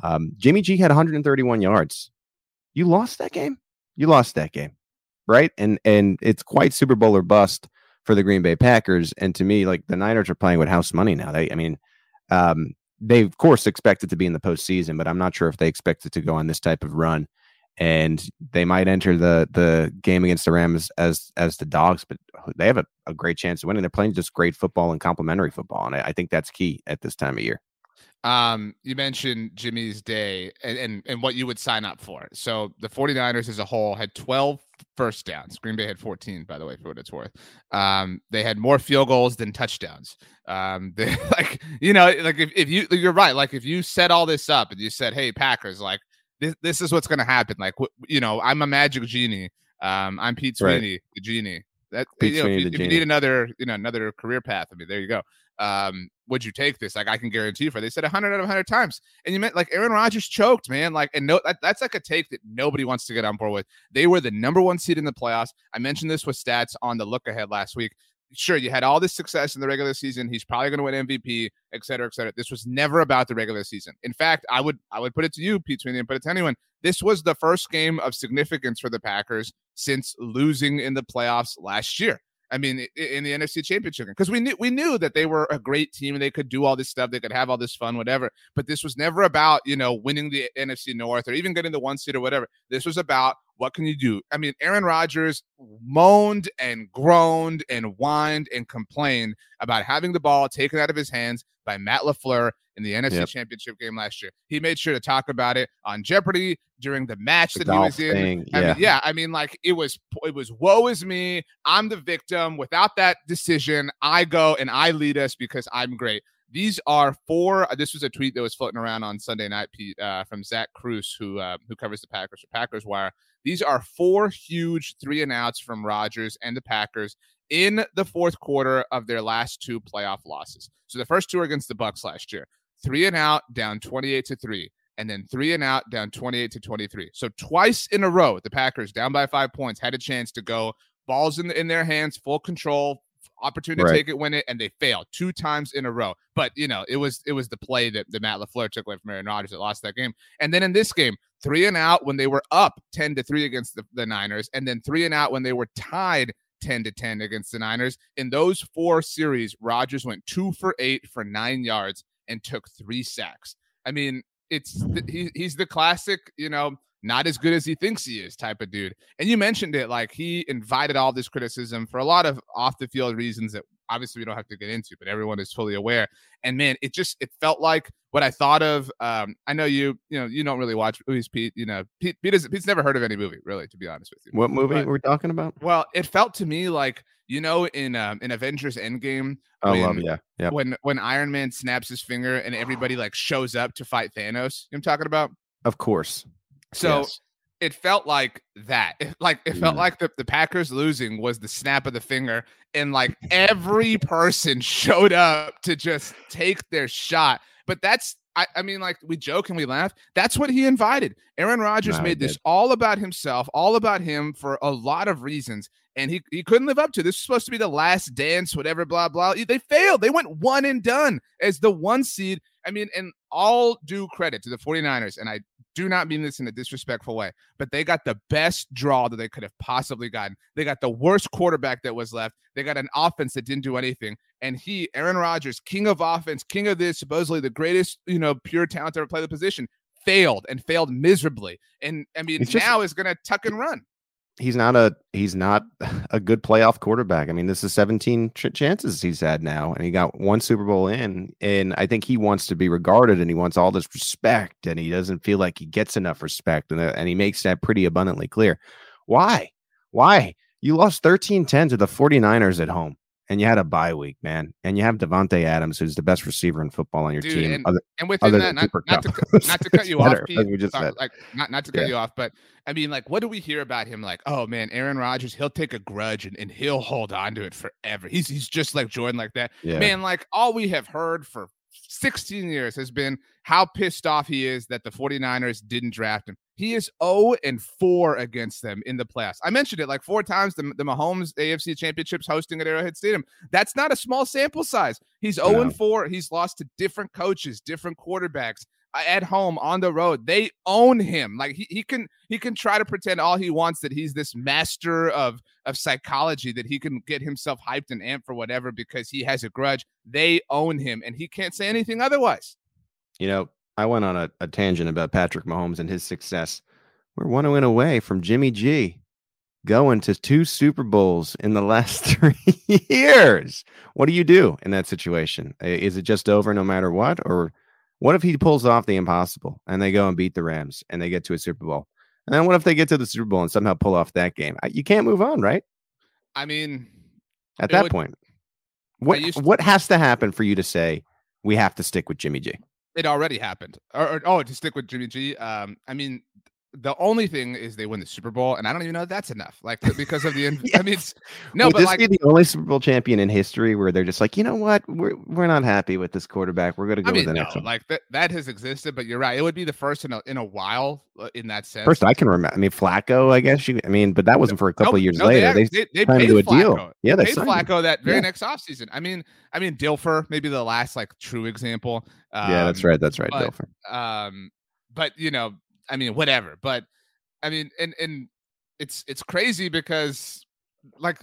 Um, Jimmy G had 131 yards you lost that game. You lost that game, right? And and it's quite Super Bowl or bust for the Green Bay Packers. And to me, like the Niners are playing with house money now. They, I mean, um, they of course expect it to be in the postseason, but I'm not sure if they expect it to go on this type of run. And they might enter the the game against the Rams as as the dogs, but they have a, a great chance of winning. They're playing just great football and complementary football, and I, I think that's key at this time of year. Um, you mentioned Jimmy's day and, and, and what you would sign up for. So the 49ers as a whole had 12 first downs. Green Bay had 14, by the way, for what it's worth. Um, they had more field goals than touchdowns. Um, (laughs) they like, you know, like if, if you, you're right. Like if you set all this up and you said, Hey, Packers, like this, this is what's going to happen. Like, you know, I'm a magic genie. Um, I'm Pete Sweeney, right. the genie. That Pete you know, if, you, if you need another, you know, another career path, I mean, there you go um, would you take this? Like I can guarantee you for. They said 100 out of 100 times, and you meant like Aaron Rodgers choked, man. Like, and no, that, that's like a take that nobody wants to get on board with. They were the number one seed in the playoffs. I mentioned this with stats on the look ahead last week. Sure, you had all this success in the regular season. He's probably going to win MVP, et cetera, et cetera. This was never about the regular season. In fact, I would I would put it to you, Pete Sweeney, and put it to anyone. This was the first game of significance for the Packers since losing in the playoffs last year. I mean, in the NFC Championship because we knew we knew that they were a great team and they could do all this stuff, they could have all this fun, whatever. But this was never about you know winning the NFC North or even getting the one seed or whatever. This was about what can you do? I mean, Aaron Rodgers moaned and groaned and whined and complained about having the ball taken out of his hands by Matt LaFleur in the NFC yep. Championship game last year. He made sure to talk about it on Jeopardy during the match the that he was in. Thing, yeah. I mean, yeah, I mean, like it was it was woe is me. I'm the victim. Without that decision, I go and I lead us because I'm great. These are four. Uh, this was a tweet that was floating around on Sunday night, Pete, uh, from Zach Kruse, who uh, who covers the Packers for Packers Wire. These are four huge three and outs from Rodgers and the Packers in the fourth quarter of their last two playoff losses. So the first two are against the Bucs last year three and out, down 28 to three, and then three and out, down 28 to 23. So twice in a row, the Packers down by five points had a chance to go balls in, in their hands, full control, opportunity right. to take it, win it, and they failed two times in a row. But you know, it was it was the play that, that Matt LaFleur took away from Aaron Rodgers that lost that game. And then in this game, three and out when they were up 10 to 3 against the, the Niners, and then three and out when they were tied 10 to 10 against the Niners. In those four series, Rodgers went two for eight for nine yards and took three sacks. I mean, it's he, he's the classic, you know, not as good as he thinks he is type of dude. And you mentioned it like he invited all this criticism for a lot of off the field reasons that obviously we don't have to get into, but everyone is fully aware. And man, it just it felt like what I thought of. Um, I know you, you know, you don't really watch movies, Pete. You know, Pete, Pete is, Pete's never heard of any movie, really, to be honest with you. What movie but, we talking about? Well, it felt to me like you know, in um, in Avengers Endgame, oh, when, love, yeah, yeah. When when Iron Man snaps his finger and everybody like shows up to fight Thanos, you know I'm talking about? Of course. So yes. It felt like that. It, like it felt mm. like the, the Packers losing was the snap of the finger, and like every person (laughs) showed up to just take their shot. But that's I, I, mean, like we joke and we laugh. That's what he invited. Aaron Rodgers no, made this all about himself, all about him for a lot of reasons and he, he couldn't live up to. This was supposed to be the last dance, whatever, blah, blah. They failed. They went one and done as the one seed. I mean, and all due credit to the 49ers, and I do not mean this in a disrespectful way, but they got the best draw that they could have possibly gotten. They got the worst quarterback that was left. They got an offense that didn't do anything. And he, Aaron Rodgers, king of offense, king of this, supposedly the greatest, you know, pure talent to ever play the position, failed and failed miserably. And I mean, now is going to tuck and run he's not a he's not (laughs) a good playoff quarterback. I mean, this is 17 ch- chances he's had now, and he got one Super Bowl in. And I think he wants to be regarded, and he wants all this respect, and he doesn't feel like he gets enough respect, and, uh, and he makes that pretty abundantly clear. Why? Why? You lost 13-10 to the 49ers at home and you had a bye week, man, and you have Davante Adams, who's the best receiver in football on your Dude, team. And, other, and within that, not, not, to, not, to, (laughs) cut you better, off, Pete, we just sorry, like not not to cut yeah. you off, but I mean, like, what do we hear about him? Like, oh man, Aaron Rodgers, he'll take a grudge and, and he'll hold on to it forever. He's he's just like Jordan, like that. Yeah. Man, like all we have heard for 16 years has been how pissed off he is that the 49ers didn't draft him. He is 0 and 4 against them in the playoffs. I mentioned it like four times the, the Mahomes AFC Championships hosting at Arrowhead Stadium. That's not a small sample size. He's 0 and 4. He's lost to different coaches, different quarterbacks uh, at home on the road. They own him. Like he, he can he can try to pretend all he wants that he's this master of of psychology that he can get himself hyped and amped for whatever because he has a grudge. They own him and he can't say anything otherwise. You know, I went on a, a tangent about Patrick Mahomes and his success. We're one win away from Jimmy G going to two Super Bowls in the (laughs) last three years. What do you do in that situation? Is it just over no matter what, or What if he pulls off the impossible and they go and beat the Rams and they get to a Super Bowl? And then what if they get to the Super Bowl and somehow pull off that game? You can't move on, right? I mean, at that would, point, what to, what has to happen for you to say we have to stick with Jimmy G? It already happened. Or, or oh, to stick with Jimmy G. Um, I mean, the only thing is they win the Super Bowl, and I don't even know if that's enough. Like because of the, (laughs) yes. I mean, it's, no, Would but this like be the only Super Bowl champion in history where they're just like, you know what, we're we're not happy with this quarterback. We're going to go I mean, with the no, next one. Like that that has existed, but you're right. It would be the first in a in a while uh, in that sense. First, I can remember. I mean, Flacco. I guess you. I mean, but that wasn't for a couple no, years no, later. They, they, they, they to a Flacco. deal. Yeah, they, they paid signed Flacco him. that very Yeah. next offseason. I mean, I mean Dilfer, maybe the last like true example. Um, yeah, that's right. That's right. but- Dilfer. um but you know i mean whatever but i mean and and it's it's crazy because like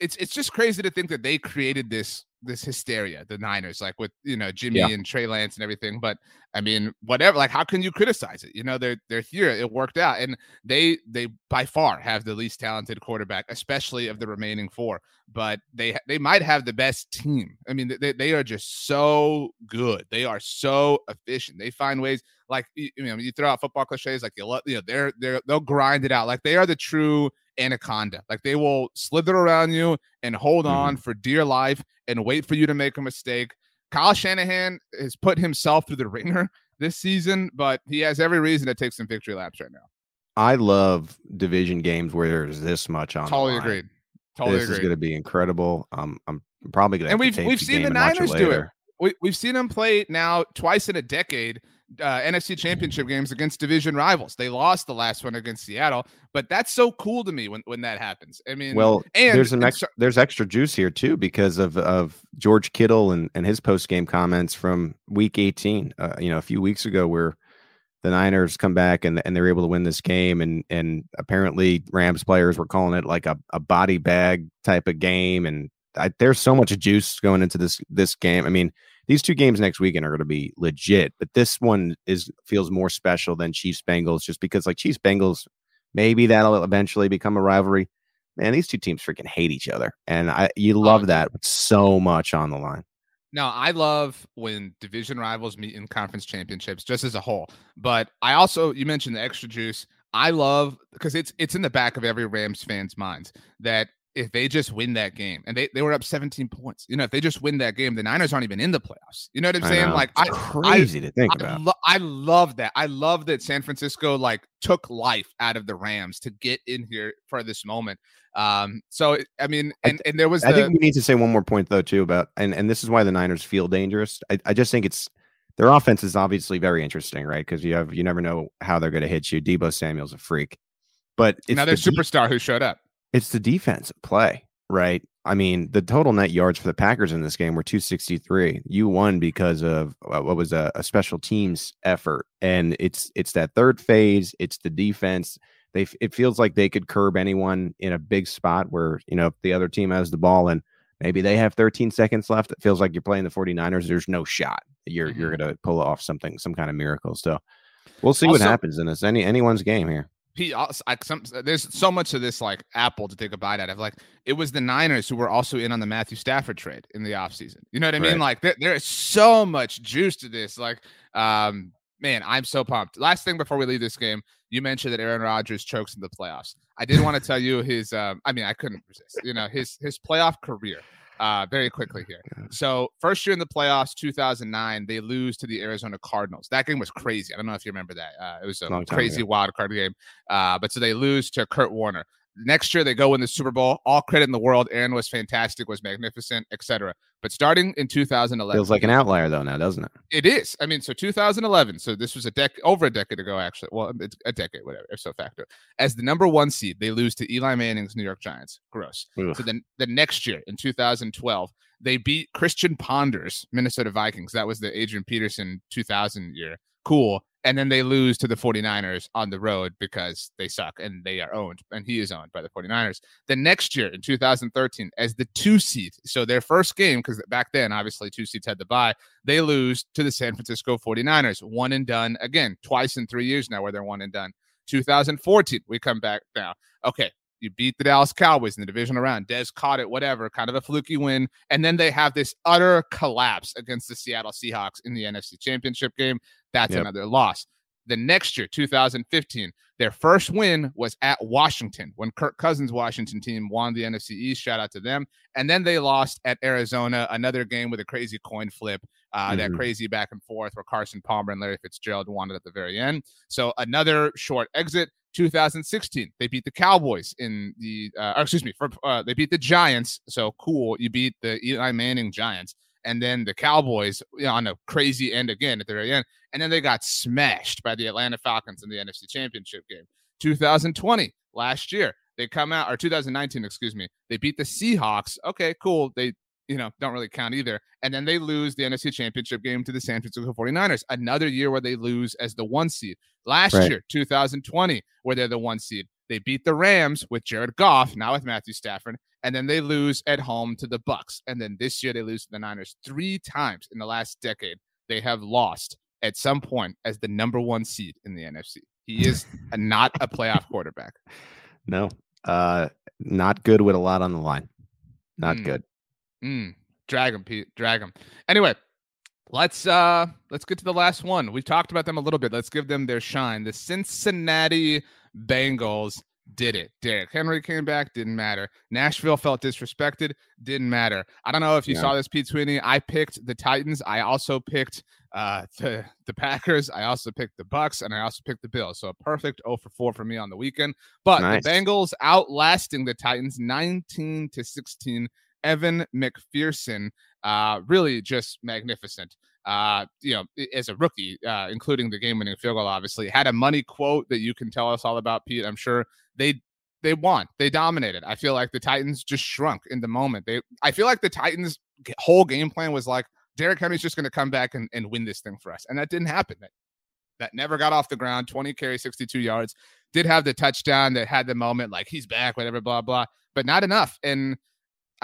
it's it's just crazy to think that they created this this hysteria the niners like with you know jimmy Yeah. and trey lance and everything but i mean whatever like how can you criticize it? You know they're they're here it worked out and they they by far have the least talented quarterback especially of the remaining four but they they might have the best team. I mean they, they are just so good they are so efficient they find ways like you, know you throw out football cliches like you, you know they're they're they'll grind it out like they are the true anaconda like they will slither around you and hold mm-hmm. on for dear life and wait for you to make a mistake kyle shanahan has put himself through the ringer this season but he has every reason to take some victory laps right now I love division games where there's this much on. totally agreed totally this is going to be incredible. Um, I'm probably going to. And we've- we've seen the Niners do it. we, we've seen them play now twice in a decade uh, NFC championship games against division rivals. They lost the last one against Seattle, but that's so cool to me when, when that happens. I mean, Well, and, there's an extra, there's extra juice here too because of of George Kittle and, and his post game comments from Week 18. Uh, you know, a few weeks ago, where the Niners come back and and they're able to win this game, and and apparently Rams players were calling it like a, a body bag type of game, and I, there's so much juice going into this this game. I mean, these two games next weekend are going to be legit, but this one is feels more special than Chiefs Bengals just because like Chiefs Bengals, maybe that'll eventually become a rivalry. Man, these two teams freaking hate each other, and I you oh, love that with so much on the line. Now, I love when division rivals meet in conference championships, just as a whole. But I also, you mentioned the extra juice. I love because it's it's in the back of every Rams fan's minds that if they just win that game, and they, they were up 17 points, you know, if they just win that game, the Niners aren't even in the playoffs. You know what I'm saying? know. Like It's I crazy to think I, about. lo- I love that. I love that San Francisco like took life out of the Rams to get in here for this moment. Um, so I mean, and and there was I the, think we need to say one more point though too about and and this is why the Niners feel dangerous. I, I just think it's their offense is obviously very interesting, right? Because you have you never know how they're going to hit you. Deebo Samuel's a freak, but it's another superstar who showed up. It's the defensive play, right? I mean, the total net yards for the Packers in this game were 263. You won because of uh, what was a, a special teams effort, and it's it's that third phase. It's the defense. They it feels like they could curb anyone in a big spot where you know if the other team has the ball and maybe they have 13 seconds left. It feels like you're playing the 49ers. There's no shot you're you're Mhm. gonna pull off something, some kind of miracle. So we'll see what happens in this. Any anyone's game here. He also, I, some, there's so much of this like Apple to take a bite out of. Like it was the Niners who were also in on the Matthew Stafford trade in the offseason. You know what I mean? Right. Like there, there is so much juice to this. Like, um, man, I'm so pumped. Last thing before we leave this game, you mentioned that Aaron Rodgers chokes in the playoffs. I did want to tell you his. Um, I mean, I couldn't resist. You know his his playoff career. Uh, very quickly here. So first year in the playoffs, 2009, they lose to the Arizona Cardinals. That game was crazy. I don't know if you remember that. Uh, it was a Long crazy wild card game. Uh, but so they lose to Kurt Warner. Next year they go win the Super Bowl. All credit in the world. Aaron was fantastic, was magnificent, etc. But starting in 2011, Feels like an outlier though now, doesn't it? it is. I mean, so 2011. So this was a decade, over a decade ago, actually. Well, um, it's a decade, whatever. If so factor. As the number one seed, they lose to Eli Manning's New York Giants. Gross. Ugh. So then the next year in 2012, they beat Christian Ponder's, Minnesota Vikings. That was the Adrian Peterson 2000 year. Cool. And then they lose to the 49ers on the road because they suck and they are owned, and he is owned by the 49ers. The next year in 2013, as the two seed, so their first game, because back then, obviously, two seeds had to buy, they lose to the San Francisco 49ers. One and done again, twice in three years now where they're one and done. 2014, we come back now. Okay, You beat the Dallas Cowboys in the divisional round. Dez caught it, whatever, kind of a fluky win. And then they have this utter collapse against the Seattle Seahawks in the NFC Championship game. That's yep. another loss. The next year, 2015, their first win was at Washington when Kirk Cousins' Washington team won the NFC East. Shout out to them. And then they lost at Arizona, another game with a crazy coin flip, uh, mm-hmm. that crazy back and forth where Carson Palmer and Larry Fitzgerald wanted at the very end. So another short exit. 2016, they beat the Cowboys in the, uh, excuse me, for, uh, they beat the Giants. So cool. You beat the Eli Manning Giants and then the Cowboys you know, on a crazy end again at the very end. And then they got smashed by the Atlanta Falcons in the NFC Championship game. 2020, last year, they come out, or 2019, excuse me, they beat the Seahawks. Okay, cool. They, you know, don't really count either. And then they lose the NFC Championship game to the San Francisco 49ers. Another year where they lose as the one seed. Last right. year, 2020, where they're the one seed. They beat the Rams with Jared Goff, now with Matthew Stafford, and then they lose at home to the Bucs. And then this year they lose to the Niners three times in the last decade. They have lost at some point as the number one seed in the NFC. He is a, not a playoff quarterback. (laughs) No, uh, not good with a lot on the line. Not mm. good. Mm. Drag him, Pete. Drag him. Anyway, let's uh let's get to the last one. We've talked about them a little bit. Let's give them their shine. The Cincinnati Bengals did it. Derrick Henry came back, didn't matter. Nashville felt disrespected, didn't matter. I don't know if you yeah. saw this, Pete Sweeney. I picked the Titans. I also picked uh, the the Packers. I also picked the Bucs, and I also picked the Bills. So a perfect 0 for 4 for me on the weekend. But nice. the Bengals outlasting the Titans 19 to 16. Evan McPherson, uh, really just magnificent uh, you know, as a rookie, uh, including the game-winning field goal, obviously had a money quote that you can tell us all about, Pete. I'm sure they they won, they dominated. I feel like the Titans just shrunk in the moment. They, I feel like the Titans' whole game plan was like Derrick Henry's just going to come back and, and win this thing for us, and that didn't happen. That that never got off the ground. 20 carry, 62 yards. Did have the touchdown that had the moment like he's back, whatever, blah blah, but not enough. And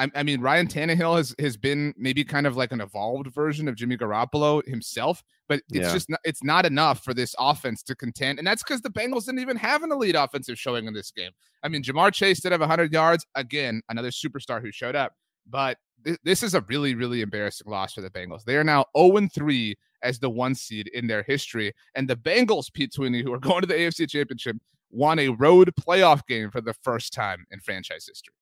I, I, mean, Ryan Tannehill has has been maybe kind of like an evolved version of Jimmy Garoppolo himself, but it's yeah. just not, it's not enough for this offense to contend, and that's because the Bengals didn't even have an elite offensive showing in this game. I mean, Ja'Marr Chase did have 100 yards again, another superstar who showed up, but th- this is a really really embarrassing loss for the Bengals. They are now 0 3 as the one seed in their history, and the Bengals, Pete Sweeney, who are (laughs) going to the AFC Championship, won a road playoff game for the first time in franchise history.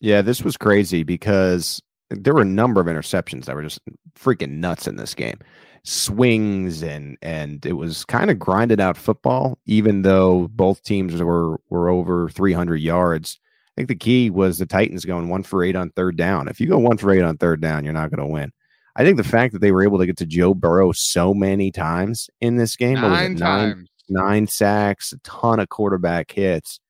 Yeah, this was crazy because there were a number of interceptions that were just freaking nuts in this game. Swings and and it was kind of grinded out football, even though both teams were were over 300 yards. I think the key was the Titans going one for eight on third down. If you go one for eight on third down, you're not going to win. I think the fact that they were able to get to Joe Burrow so many times in this game, nine times, nine, nine sacks, a ton of quarterback hits,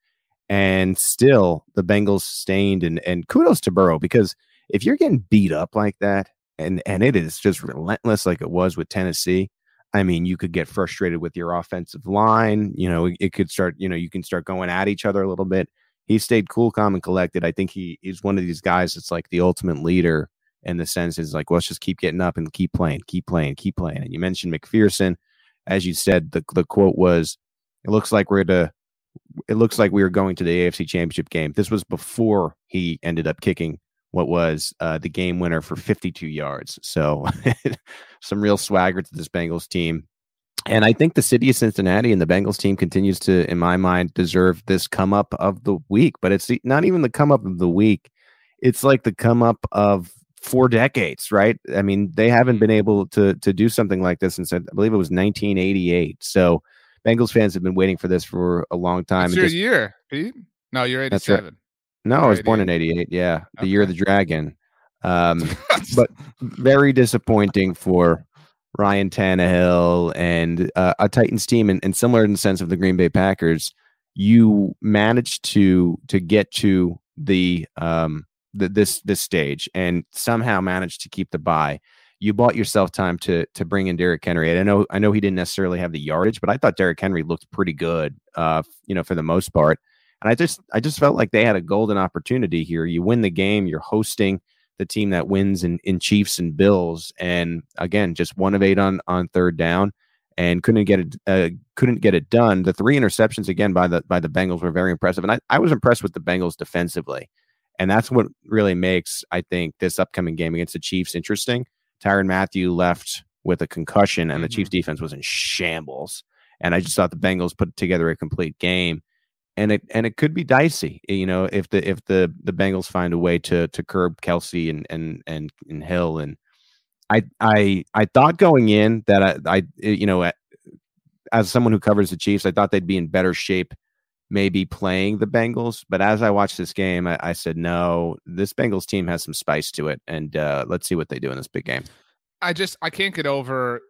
and still the Bengals sustained and and kudos to Burrow because if you're getting beat up like that and and it is just relentless like it was with Tennessee, I mean, you could get frustrated with your offensive line, you know, it could start, you know, you can start going at each other a little bit. He stayed cool, calm and collected. I think he is one of these guys that's like the ultimate leader in the sense is like, well, let's just keep getting up and keep playing, keep playing, keep playing. And you mentioned McPherson, as you said, the the quote was, "It looks like we're to it looks like we were going to the AFC Championship game. This was before he ended up kicking what was uh, the game winner for 52 yards. So (laughs) some real swagger to this Bengals team. And I think the city of Cincinnati and the Bengals team continues to, in my mind, deserve this come up of the week. But it's not even the come up of the week. It's like the come up of four decades, right? I mean, they haven't been able to to do something like this since I believe it was 1988. So Bengals fans have been waiting for this for a long time. It's your just, year, Pete. No, you're 87. Right. No, I was born in 88. Yeah, the okay. year of the dragon. Um, (laughs) but very disappointing for Ryan Tannehill and uh, a Titans team, and, and similar in the sense of the Green Bay Packers. You managed to to get to the um the, this this stage and somehow managed to keep the bye you bought yourself time to to bring in Derrick Henry. And I know I know he didn't necessarily have the yardage, but I thought Derrick Henry looked pretty good, uh, you know, for the most part. And I just I just felt like they had a golden opportunity here. You win the game, you're hosting the team that wins in, in Chiefs and Bills, and again, just one of eight on on third down. and couldn't get it uh, couldn't get it done. The three interceptions again by the by the Bengals were very impressive, and I, I was impressed with the Bengals defensively, and that's what really makes I think this upcoming game against the Chiefs interesting. Tyrann Mathieu left with a concussion, and the Chiefs Mm-hmm. defense was in shambles. And I just thought the Bengals put together a complete game, and it and it could be dicey, eh, you know, if the if the the Bengals find a way to to curb Kelce and and and, and Hill and I I I thought going in that I, I eh, you know eh, as someone who covers the Chiefs, I thought they'd be in better shape maybe playing the Bengals. But as I watched this game, I, I said, no, this Bengals team has some spice to it, and uh, let's see what they do in this big game. I just I can't get over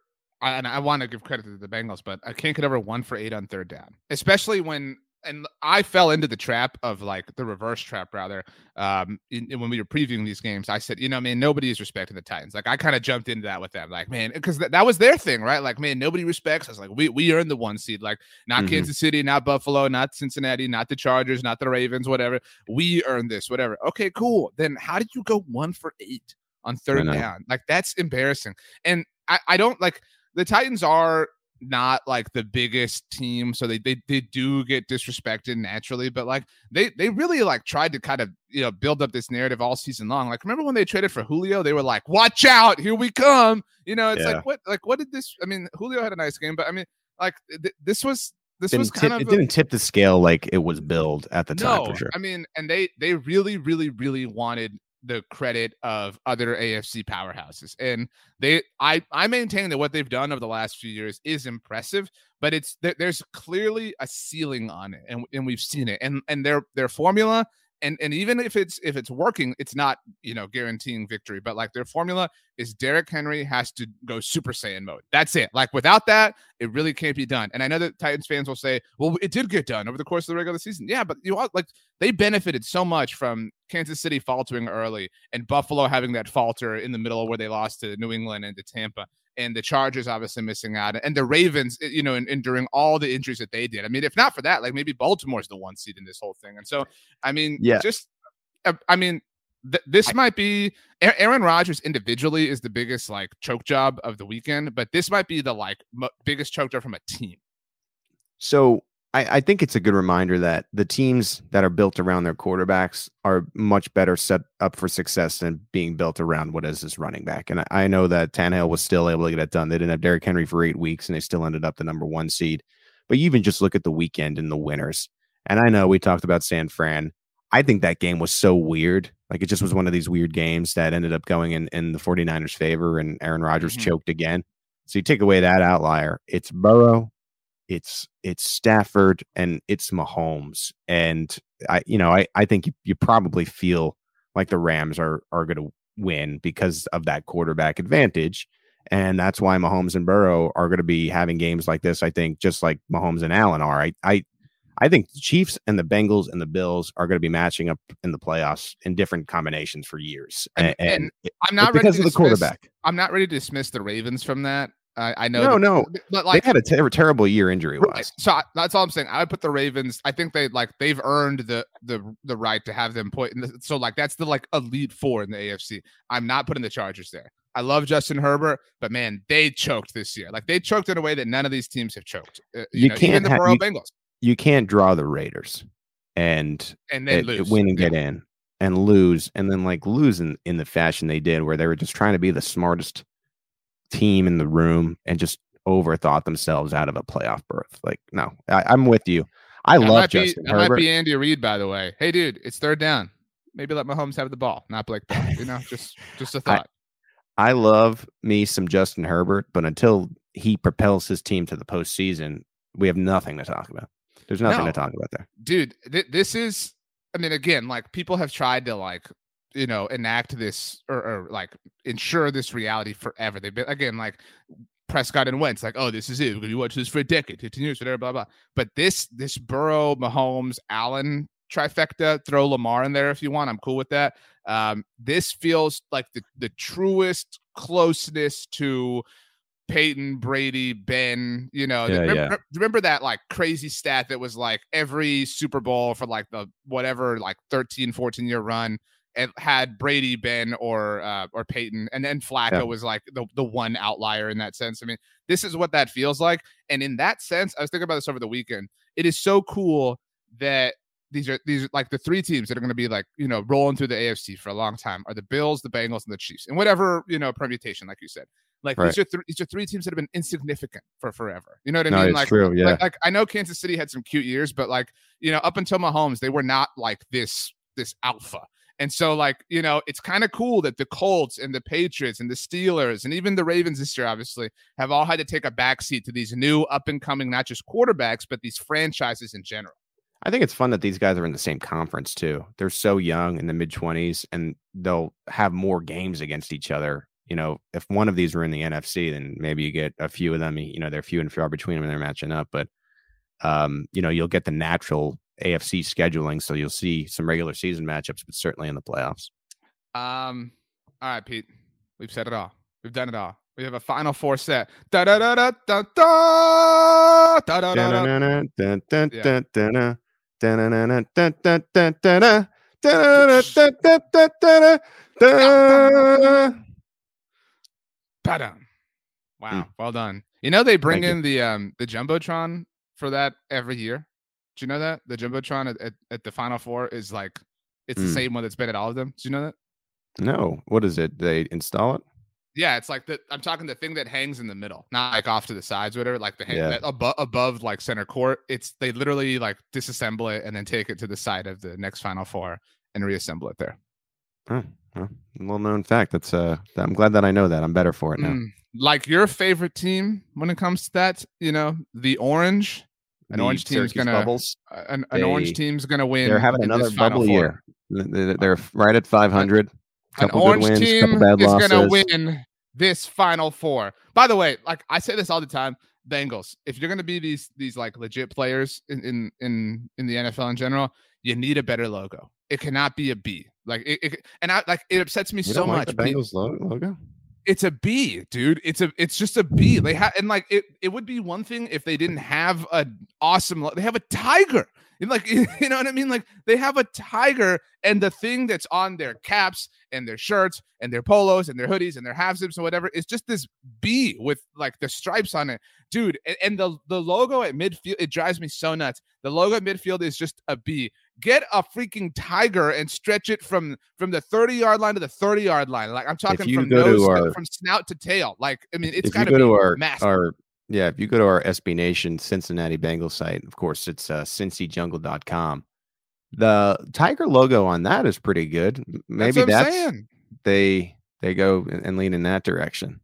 and I want to give credit to the Bengals, but I can't get over one for eight on third down, especially when and I fell into the trap of like the reverse trap rather. Um, in, in when we were previewing these games, I said, you know, man, nobody is respecting the Titans. Like I kind of jumped into that with them, like man, because th- that was their thing, right? Like man, nobody respects us. Like we we earned the one seed. Like not Mhm. Kansas City, not Buffalo, not Cincinnati, not the Chargers, not the Ravens, whatever. We earned this, whatever. Okay, cool. Then how did you go one for eight on third down? Like that's embarrassing. And I, I don't like the Titans are not like the biggest team, so they, they they do get disrespected naturally, but like they they really like tried to kind of you know build up this narrative all season long. Like remember when they traded for Julio, they were like, "Watch out, here we come." You know, it's Yeah. like what like what did this? I mean, Julio had a nice game, but I mean, like th- this was this was Didn't kind tip, of it a- didn't tip the scale like it was billed at the time for sure. I mean, and they they really, really, really wanted the credit of other AFC powerhouses. And they I I maintain that what they've done over the last few years is impressive, but it's there, there's clearly a ceiling on it and, and we've seen it. And and their their formula and and even if it's if it's working, it's not, you know, guaranteeing victory, but like their formula is Derrick Henry has to go super saiyan mode. That's it. Like without that, it really can't be done. And I know that Titans fans will say, "Well, it did get done over the course of the regular season." Yeah, but you know, like they benefited so much from Kansas City faltering early and Buffalo having that falter in the middle where they lost to New England and to Tampa, and the Chargers obviously missing out, and the Ravens, eh, you know, and, and during all the injuries that they did. I mean, if not for that, like maybe Baltimore's the one seed in this whole thing. And so, I mean, Yeah. just, uh, I mean. Th- this might be Aaron Rodgers individually is the biggest like choke job of the weekend, but this might be the like mo- biggest choke job from a team. So I, I think it's a good reminder that the teams that are built around their quarterbacks are much better set up for success than being built around what is this running back. And I, I know that Tannehill was still able to get it done. They didn't have Derrick Henry for eight weeks, and they still ended up the number one seed. But you even just look at the weekend and the winners. And I know we talked about San Fran. I think that game was so weird. Like it just was one of these weird games that ended up going in, in the 49ers' favor, and Aaron Rodgers Mhm. choked again. So you take away that outlier, it's Burrow, it's it's Stafford, and it's Mahomes. And I, you know, I, I think you, you probably feel like the Rams are are going to win because of that quarterback advantage. And that's why Mahomes and Burrow are going to be having games like this. I think just like Mahomes and Allen are. I, I, I think the Chiefs and the Bengals and the Bills are going to be matching up in the playoffs in different combinations for years. And- And, and I'm not ready because to of the dismiss- quarterback. I'm not ready to dismiss the Ravens from that. I, I know. No, that- no. but like they had a ter- terrible year injury wise. So I, that's all I'm saying. I would put the Ravens. I think they like they've earned the the the right to have them put. In the, so like that's the like elite four in the AFC. I'm not putting the Chargers there. I love Justin Herbert, but man, they choked this year. Like they choked in a way that none of these teams have choked. Uh, you, You know, can't the ha- Burrow you- Bengals, You can't draw the Raiders and and then it- it lose. win and Yeah. get in and lose and then like lose in, in the fashion they did where they were just trying to be the smartest team in the room and just overthought themselves out of a playoff berth. Like, no, I, I'm with you. I That love might be, Justin might be Andy Reid, by the way. Hey, dude, it's third down. Maybe let Mahomes have the ball, not Blake Bell. You know, just just a (laughs) thought. I love me some Justin Herbert, but until he propels his team to the postseason, we have nothing to talk about. There's nothing No. to talk about there. dude th- this is i mean again like people have tried to like you know enact this or, or like ensure this reality forever. They've been again like prescott and wentz like oh this is it. We're gonna watch this for a decade 15 years whatever blah blah. But this this burrow mahomes allen trifecta throw lamar in there if you want i'm cool with that. Um this feels like the the truest closeness to Peyton, Brady, Ben, you know, Yeah, remember, yeah. remember that like crazy stat that was like every Super Bowl for like the whatever, like 13, 14 year run, it had Brady, Ben or uh, or Peyton, and then Flacco Yeah. was like the the one outlier in that sense. I mean, this is what that feels like, and in that sense, I was thinking about this over the weekend. It is so cool that these are these are like the three teams that are going to be like you know rolling through the AFC for a long time are the Bills, the Bengals, and the Chiefs, and whatever you know permutation, like you said. Like Right. these are th- these are three teams that have been insignificant for forever. You know what I No, mean? like, true. Yeah. like, like I know Kansas City had some cute years, but like you know, up until Mahomes, they were not like this this alpha. And so, like you know, it's kind of cool that the Colts and the Patriots and the Steelers and even the Ravens this year, obviously, have all had to take a backseat to these new up and coming, not just quarterbacks, but these franchises in general. I think it's fun that these guys are in the same conference too. They're so young in the mid 20s and they'll have more games against each other. You know, if one of these were in the NFC, then maybe you get a few of them, you know, they're few and far between them and they're matching up. But, um, you know, you'll get the natural AFC scheduling. So you'll see some regular season matchups, but certainly in the playoffs. Um, all right, Pete, we've said it all. We've done it all. We have a final four set. Da da da da da da da da da. Dun-dun-dun-dun, dun-dun, Yeah. dun-dun-dun, dun-dun-dun, dun-dun, dun-dun, dun-dun, dun-dun, dun-dun, dun-dun. Ba-dum. Wow, Mm. well done. You know they bring Thank you. in the um the jumbotron for that every year. Do you know that the jumbotron at, at, at the final four is like it's the Mm. same one that's been at all of them? Do you know that? No, what is it? They install it? Yeah, it's like the I'm talking the thing that hangs in the middle, not like off to the sides, or whatever. Like the hang Yeah. above above like center court. It's they literally like disassemble it and then take it to the side of the next final four and reassemble it there. Oh, well, well known fact. That's uh, I'm glad that I know that. I'm better for it now. Mm. Like your favorite team when it comes to that, you know, the orange. An orange team's Syracuse gonna bubbles. uh, an, an orange They- team's gonna win. They're having another bubble year. They're, they're right at 500. An Couple orange wins, team is losses. gonna win this Final Four. By the way, like I say this all the time, Bengals. If you're gonna be these these like legit players in in in, in the NFL in general, you need a better logo. It cannot be a B. Like it, it and I like it upsets me You so much. the Bengals logo? It's a B, dude. It's a it's just a B. They have and like it it would be one thing if they didn't have an awesome they have a tiger. Like (laughs) you know what I mean? Like they have a tiger and the thing that's on their caps and their shirts and their polos and their hoodies and their half zips and whatever is just this B with like the stripes on it. Dude, and, and the the logo at midfield it drives me so nuts. The logo at midfield is just a B. Get a freaking tiger and stretch it from from the 30 yard line to the 30 yard line. Like I'm talking from nose to- our- from snout to tail. Like I mean, it's got to be our massive. our yeah, if you go to our SB Nation Cincinnati Bengals site, of course it's uh cincyjungle.com. The tiger logo on that is pretty good. That's Maybe that's, saying. they they go and lean in that direction.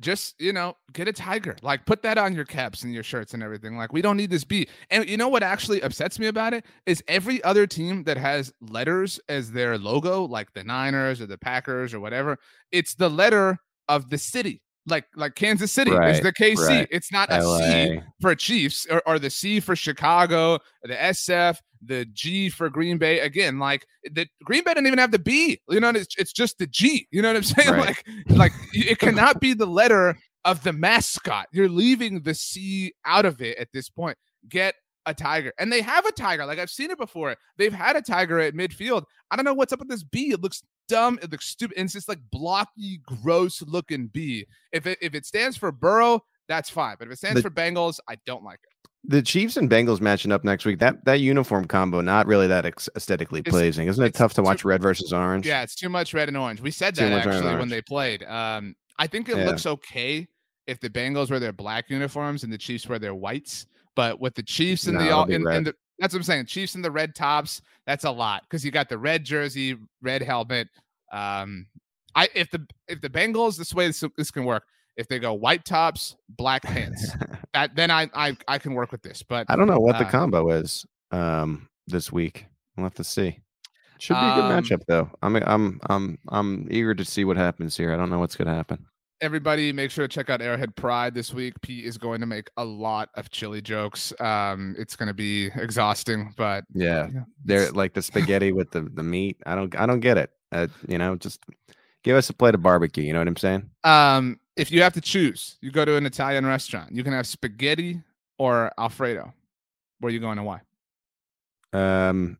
Just you know, get a tiger. Like put that on your caps and your shirts and everything. Like we don't need this B. And you know what actually upsets me about it is every other team that has letters as their logo, like the Niners or the Packers or whatever. It's the letter of the city. Like like Kansas City is the KC. right. It's not a C. LA. for Chiefs or, or the C for Chicago, the SF, the G for Green Bay. Again, like the Green Bay didn't even have the B. You know, it's it's just the G. You know what I'm (laughs) saying? Right. Like like (laughs) it cannot be the letter of the mascot. You're leaving the C out of it at this point. Get a tiger. And they have a tiger. Like I've seen it before. They've had a tiger at midfield. I don't know what's up with this B. It looks dumb. It looks stupid. And it's just like blocky, gross looking B. If it if it stands for Burrow, that's fine. But if it stands The- for Bengals, I don't like it. The Chiefs and Bengals matching up next week. That that uniform combo not really that ex- aesthetically It's- pleasing, isn't it? Tough to too- watch red versus orange. Yeah, it's too much red and orange. We said that much red and actually when they played. Um, I think it Yeah. looks okay if the Bengals wear their black uniforms and the Chiefs wear their whites. But with the Chiefs and No, the be in, the that's what I'm saying. Chiefs and the red tops. That's a lot because you got the red jersey, red helmet. Um, I if the if the Bengals this way this, this can work. If they go white tops, black pants, (laughs) that then I I I can work with this. But I don't know what the Uh, combo is um this week. We'll have to see. Should be a good Um, matchup though. I'm I'm I'm I'm eager to see what happens here. I don't know what's gonna happen. everybody make sure to check out Arrowhead Pride this week. Pete is going to make a lot of chili jokes. Um, it's going to be exhausting, but Yeah. Yeah, They're like the (laughs) spaghetti with the, the meat. I don't I don't get it. Uh, you know, just give us a plate of barbecue, you know what I'm saying? um, if you have to choose, you go to an Italian restaurant. You can have spaghetti or Alfredo. Where are you going and why? Um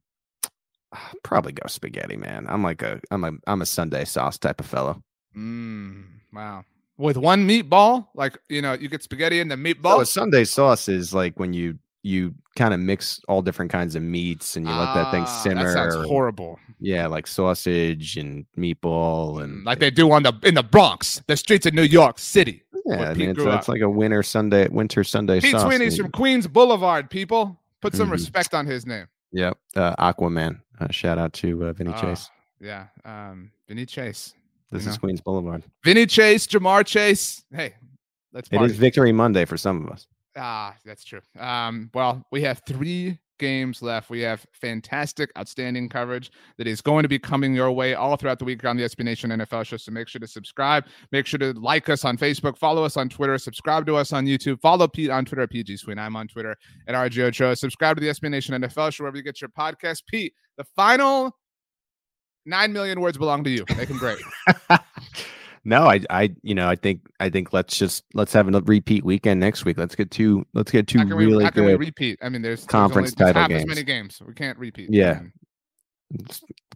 probably go spaghetti, man. I'm like a I'm a I'm a Sunday sauce type of fellow. Mm, wow. With one meatball, like you know, you get spaghetti and the meatball. So a Sunday sauce is like when you you kind of mix all different kinds of meats and you let that thing Ah, simmer. That sounds horrible. Yeah, like sausage and meatball and Like they do on the in the Bronx, the streets of New York City. yeah, I mean it's, it's like a winter Sunday winter Sunday Pete sauce. Sweeney's from Queens Boulevard. People, put some Mhm. respect on his name. Yep, uh, Aquaman. Uh, shout out to uh, Vinny Ah, Chase. Yeah, um, Vinny Chase, This you is know. Queens Boulevard. Vinny Chase, Ja'Marr Chase. Hey, let's It party. is Victory Monday for some of us. Ah, that's true. Um, well, we have three games left. We have fantastic, outstanding coverage that is going to be coming your way all throughout the week on the SB Nation NFL show. So make sure to subscribe. Make sure to like us on Facebook, follow us on Twitter, subscribe to us on YouTube, follow Pete on Twitter at PG Sween. I'm on Twitter at RJ Ochoa. Subscribe to the SB Nation NFL show wherever you get your podcast. Pete, the final nine million words belong to you. Make them great. (laughs) no, I, I, you know, I think, I think let's just let's have a repeat weekend next week. Let's get two, let's get two How can, we, really how can we good. repeat? I mean, there's there's conference only, there's title half as games. many games. We can't repeat. Yeah.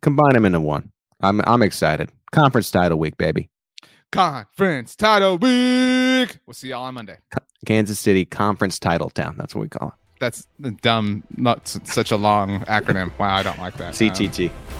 Combine them into one. I'm, I'm excited. Conference title week, baby. Conference title week. We'll see y'all on Monday. Kansas City Conference Title Town. That's what we call it. That's dumb, not such a long acronym. Wow, I don't like that. it. Um,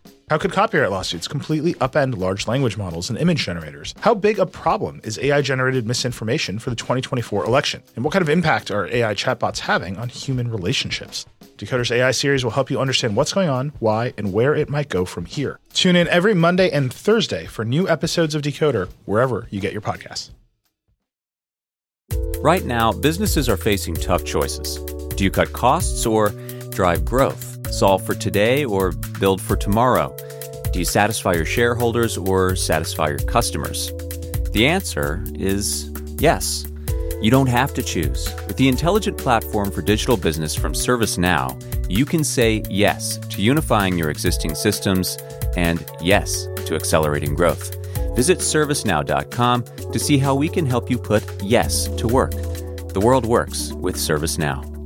How could copyright lawsuits completely upend large language models and image generators? How big a problem is AI generated misinformation for the 2024 election? And what kind of impact are AI chatbots having on human relationships? Decoder's AI series will help you understand what's going on, why, and where it might go from here. Tune in every Monday and Thursday for new episodes of Decoder wherever you get your podcasts. Right now, businesses are facing tough choices. Do you cut costs or drive growth? Solve for today or build for tomorrow? Do you satisfy your shareholders or satisfy your customers? The answer is yes. You don't have to choose. With the intelligent platform for digital business from ServiceNow, you can say yes to unifying your existing systems and yes to accelerating growth. Visit servicenow.com to see how we can help you put yes to work. The world works with ServiceNow.